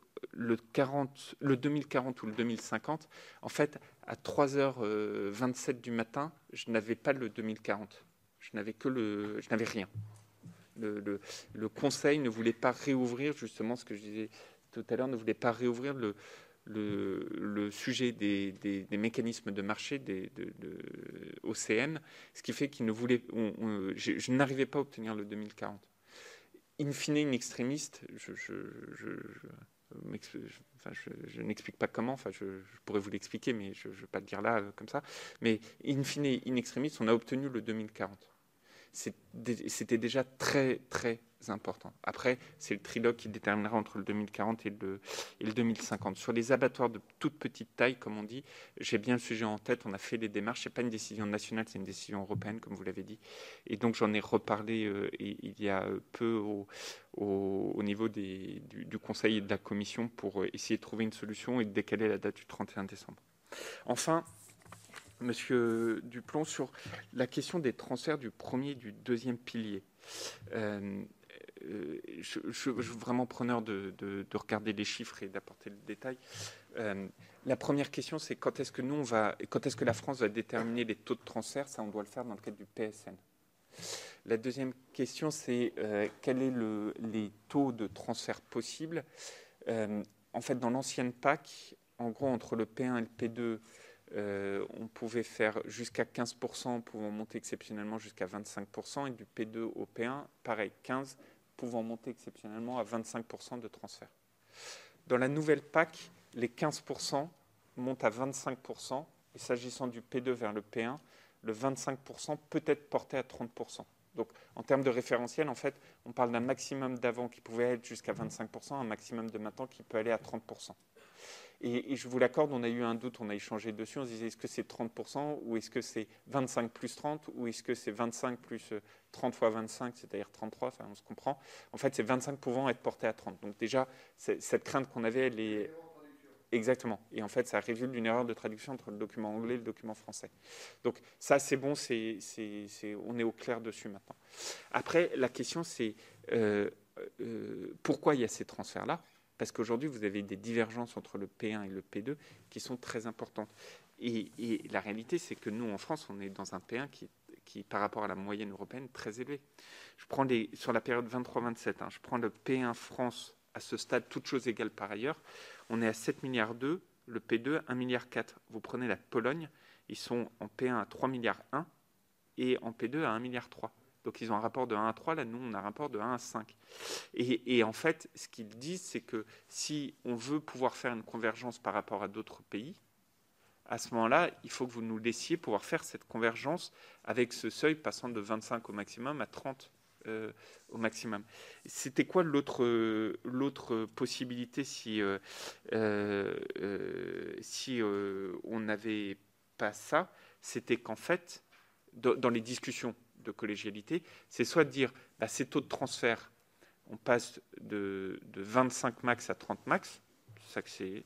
40, le 2040 ou le 2050, en fait, à 3h27 du matin, je n'avais pas le 2040. Je n'avais que le, je n'avais rien. Le, Conseil ne voulait pas réouvrir, justement, ce que je disais tout à l'heure, ne voulait pas réouvrir le, le, sujet des, mécanismes de marché des, de, OCM, ce qui fait qu'il ne voulait, je, n'arrivais pas à obtenir le 2040. In fine, une extrémiste, je, n'explique pas comment, enfin, je, pourrais vous l'expliquer, mais je ne vais pas le dire là euh, comme ça. Mais in fine, in extremis, on a obtenu le 2040. C'était déjà très, très important. Après, c'est le trilogue qui déterminera entre le 2040 et le, et le 2050. Sur les abattoirs de toute petite taille, comme on dit, j'ai bien le sujet en tête, on a fait les démarches, ce n'est pas une décision nationale, c'est une décision européenne, comme vous l'avez dit. Et donc j'en ai reparlé euh, il y a peu au, au, niveau du, du, Conseil et de la Commission pour euh, essayer de trouver une solution et de décaler la date du 31 décembre. Enfin, Monsieur Duplon, sur la question des transferts du premier et du deuxième pilier. Euh, euh, je, suis vraiment preneur de, regarder les chiffres et d'apporter le détail. Euh, la première question, c'est quand est-ce que nous on va, quand est-ce que la France va déterminer les taux de transfert? Ça, on doit le faire dans le cadre du PSN. La deuxième question, c'est euh, quels sont le, les taux de transfert possibles? En fait, dans l'ancienne PAC, en gros, entre le P1 et le P2, on pouvait faire jusqu'à 15%, pouvant monter exceptionnellement jusqu'à 25%, et du P2 au P1, pareil, 15% pouvant monter exceptionnellement à 25% de transfert. Dans la nouvelle PAC, les 15% montent à 25%, et s'agissant du P2 vers le P1, le 25% peut être porté à 30%. Donc, en termes de référentiel, en fait, on parle d'un maximum d'avant qui pouvait être jusqu'à 25%, un maximum de maintenant qui peut aller à 30%. Et, je vous l'accorde, on a eu un doute, on a échangé dessus, on se disait est-ce que c'est 30% ou est-ce que c'est 25 plus 30 ou est-ce que c'est 25 plus 30 fois 25, c'est-à-dire 33, enfin on se comprend. En fait, c'est 25 pouvant être porté à 30. Donc déjà, cette crainte qu'on avait, elle est... Exactement. Et en fait, ça résulte d'une erreur de traduction entre le document anglais et le document français. Donc ça, c'est bon, c'est, on est au clair dessus maintenant. Après, la question, c'est euh, euh, pourquoi il y a ces transferts-là? Parce qu'aujourd'hui, vous avez des divergences entre le P1 et le P2 qui sont très importantes. Et, la réalité, c'est que nous, en France, on est dans un P1 qui, par rapport à la moyenne européenne, très élevé. Je prends sur la période 23-27, hein, je prends le P1 France à ce stade, toutes choses égales par ailleurs, on est à 7 milliards 2, le P2 1 milliard 4. Vous prenez la Pologne, ils sont en P1 à 3 milliards 1, et en P2 à 1,3 milliard. Donc ils ont un rapport de 1 à 3, là nous on a un rapport de 1 à 5. Et, en fait, ce qu'ils disent, c'est que si on veut pouvoir faire une convergence par rapport à d'autres pays, à ce moment-là, il faut que vous nous laissiez pouvoir faire cette convergence avec ce seuil passant de 25 au maximum à 30 euh, au maximum. C'était quoi l'autre l'autre possibilité si euh, euh, si on n'avait pas ça? C'était qu'en fait, dans les discussions de collégialité, c'est soit de dire bah, ces taux de transfert, on passe de, de 25 max à 30 max, ça que c'est,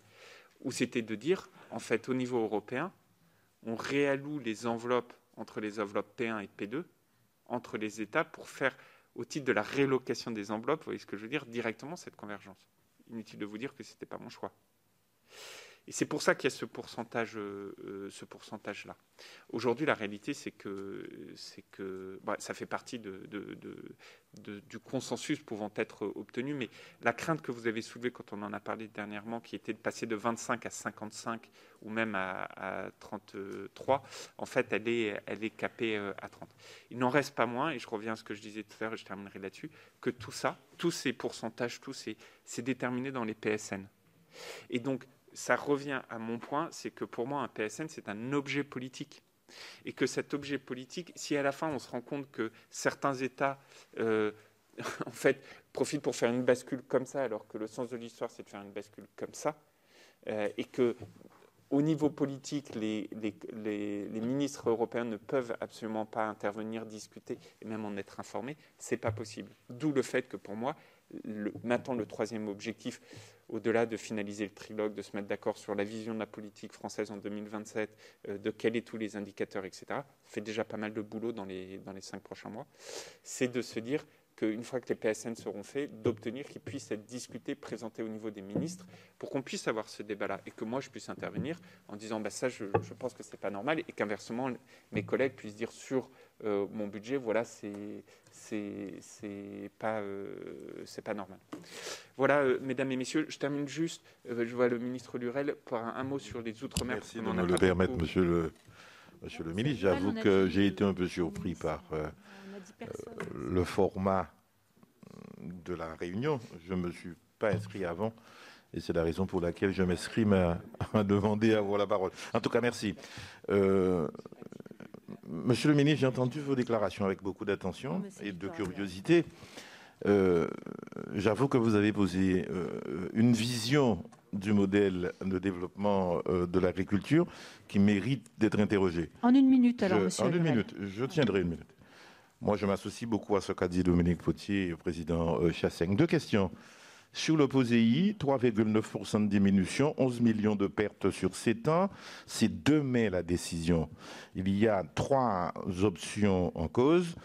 ou c'était de dire en fait au niveau européen, on réalloue les enveloppes entre les enveloppes P1 et P2 entre les États pour faire, au titre de la rélocation des enveloppes, vous voyez ce que je veux dire, directement cette convergence. Inutile de vous dire que ce n'était pas mon choix. Et c'est pour ça qu'il y a ce pourcentage, euh, euh, ce pourcentage-là. Aujourd'hui, la réalité, c'est que, que bah, ça fait partie du consensus pouvant être obtenu, mais la crainte que vous avez soulevée quand on en a parlé dernièrement, qui était de passer de 25 à 55 ou même à, 33, en fait, elle est, elle est capée euh, à 30. Il n'en reste pas moins, et je reviens à ce que je disais tout à l'heure, et je terminerai là-dessus, que tout ça, tous ces pourcentages, tout c'est déterminé dans les PSN. Et donc, ça revient à mon point, c'est que pour moi, un PSN, c'est un objet politique. Et que cet objet politique, si à la fin on se rend compte que certains États, euh, en fait, profitent pour faire une bascule comme ça, alors que le sens de l'histoire, c'est de faire une bascule comme ça, euh, et que au niveau politique, les, ministres européens ne peuvent absolument pas intervenir, discuter et même en être informés, c'est pas possible. D'où le fait que pour moi, maintenant le troisième objectif, au-delà de finaliser le trilogue, de se mettre d'accord sur la vision de la politique française en 2027, euh, de quels sont tous les indicateurs, etc., fait déjà pas mal de boulot dans les, dans les cinq prochains mois, c'est de se dire qu'une fois que les PSN seront faits, d'obtenir qu'ils puissent être discutés, présentés au niveau des ministres, pour qu'on puisse avoir ce débat-là, et que moi je puisse intervenir en disant bah, ça, je, je pense que ce n'est pas normal, et qu'inversement, mes collègues puissent dire sur euh, mon budget, voilà, c'est c'est pas euh, c'est pas normal. Voilà, euh, mesdames et messieurs, je termine juste. je vois le ministre Lurel pour un, mot sur les outre-mer. Merci de me le permettre, monsieur le monsieur le ministre. J'avoue que j'ai été un peu surpris par le format de la réunion. Je ne me suis pas inscrit avant. Et c'est la raison pour laquelle je m'inscris à, demander à avoir la parole. En tout cas, merci. Monsieur le ministre, j'ai entendu vos déclarations avec beaucoup d'attention et de curiosité. Euh, j'avoue que vous avez posé euh, une vision du modèle de développement euh, de l'agriculture qui mérite d'être interrogée. En une minute, alors, monsieur. En une minute, je tiendrai une minute. Moi, je m'associe beaucoup à ce qu'a dit Dominique Potier président Chasseng. Deux questions. Sur le POSEI, 3,9% de diminution, 11 millions de pertes sur 7 ans. C'est demain la décision. Il y a trois options en cause.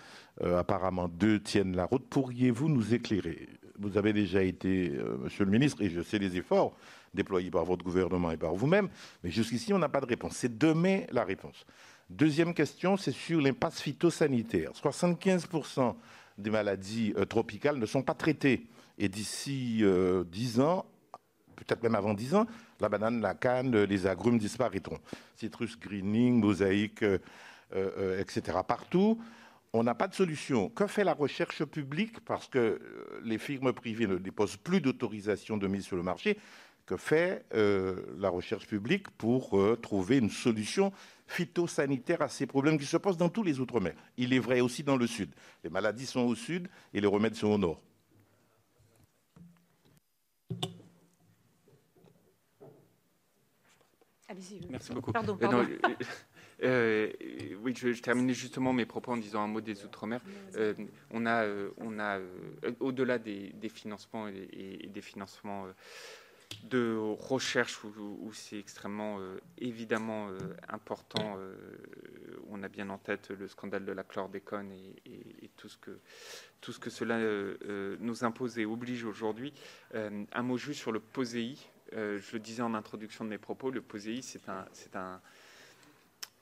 Euh, apparemment, deux tiennent la route. Pourriez-vous nous éclairer? Vous avez déjà été, euh, monsieur le ministre, et je sais les efforts déployés par votre gouvernement et par vous-même, mais jusqu'ici, on n'a pas de réponse. C'est demain la réponse. Deuxième question, c'est sur l'impasse phytosanitaire. 75% des maladies euh, tropicales ne sont pas traitées. Et d'ici euh, dix ans, peut-être même avant dix ans, la banane, la canne, les agrumes disparaîtront. Citrus greening, mosaïque, euh, euh, etc. Partout, on n'a pas de solution. Que fait la recherche publique? Parce que les firmes privées ne déposent plus d'autorisation de mise sur le marché. Que fait la recherche publique pour trouver une solution phytosanitaire à ces problèmes qui se posent dans tous les Outre-mer? Il est vrai aussi dans le Sud. Les maladies sont au Sud et les remèdes sont au Nord. Merci beaucoup. Pardon, euh, euh, oui, je, terminais justement mes propos en disant un mot des Outre-mer. Euh, on a, on a au-delà des, financements et, des financements de recherche où, c'est extrêmement évidemment important. on a bien en tête le scandale de la chlordécone et, et, tout, ce que, tout ce que cela nous impose et oblige aujourd'hui. un mot juste sur le POSEI, euh, je le disais en introduction de mes propos, le POSEI, c'est un,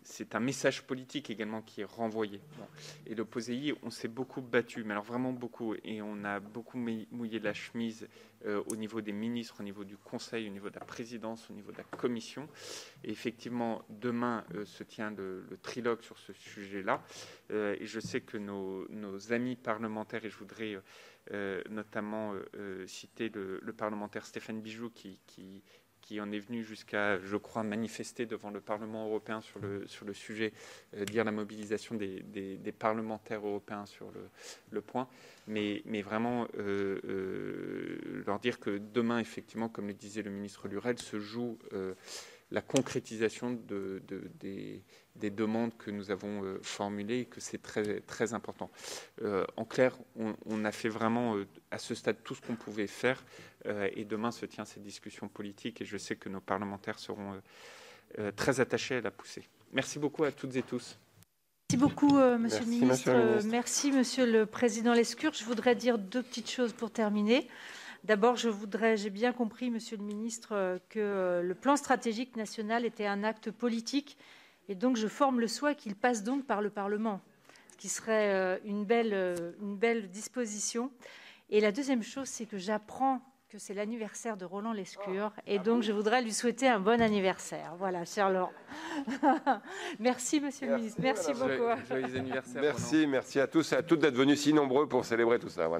c'est un message politique également qui est renvoyé. Et le POSEI, on s'est beaucoup battu, mais alors vraiment beaucoup, et on a beaucoup mouillé la chemise euh, au niveau des ministres, au niveau du Conseil, au niveau de la présidence, au niveau de la Commission. Et effectivement, demain euh, se tient le, trilogue sur ce sujet-là. Euh, et je sais que nos, amis parlementaires, et je voudrais notamment citer le, parlementaire Stéphane Bijoux, qui, qui qui en est venu jusqu'à, je crois, manifester devant le Parlement européen sur le, sur le sujet, euh, dire la mobilisation des, parlementaires européens sur le, le point, mais, mais vraiment euh, euh, leur dire que demain, effectivement, comme le disait le ministre Lurel, se joue la concrétisation de, des, des, demandes que nous avons formulées et que c'est très, très important. en clair, on, on, a fait vraiment à ce stade tout ce qu'on pouvait faire euh, et demain se tient cette discussion politique et je sais que nos parlementaires seront euh, euh, très attachés à la pousser. Merci beaucoup à toutes et tous. Merci beaucoup, monsieur, le ministre. Merci, monsieur le président Lescure. Je voudrais dire deux petites choses pour terminer. D'abord, je voudrais, j'ai bien compris, monsieur le ministre, que le plan stratégique national était un acte politique et donc je forme le souhait qu'il passe donc par le Parlement, ce qui serait une belle, une belle disposition. Et la deuxième chose, c'est que j'apprends que c'est l'anniversaire de Roland Lescure et donc je voudrais lui souhaiter un bon anniversaire. Voilà, cher Laurent. merci, monsieur le ministre. Merci beaucoup. Joyeux anniversaire. Merci, merci à tous et à toutes d'être venus si nombreux pour célébrer tout ça. Voilà.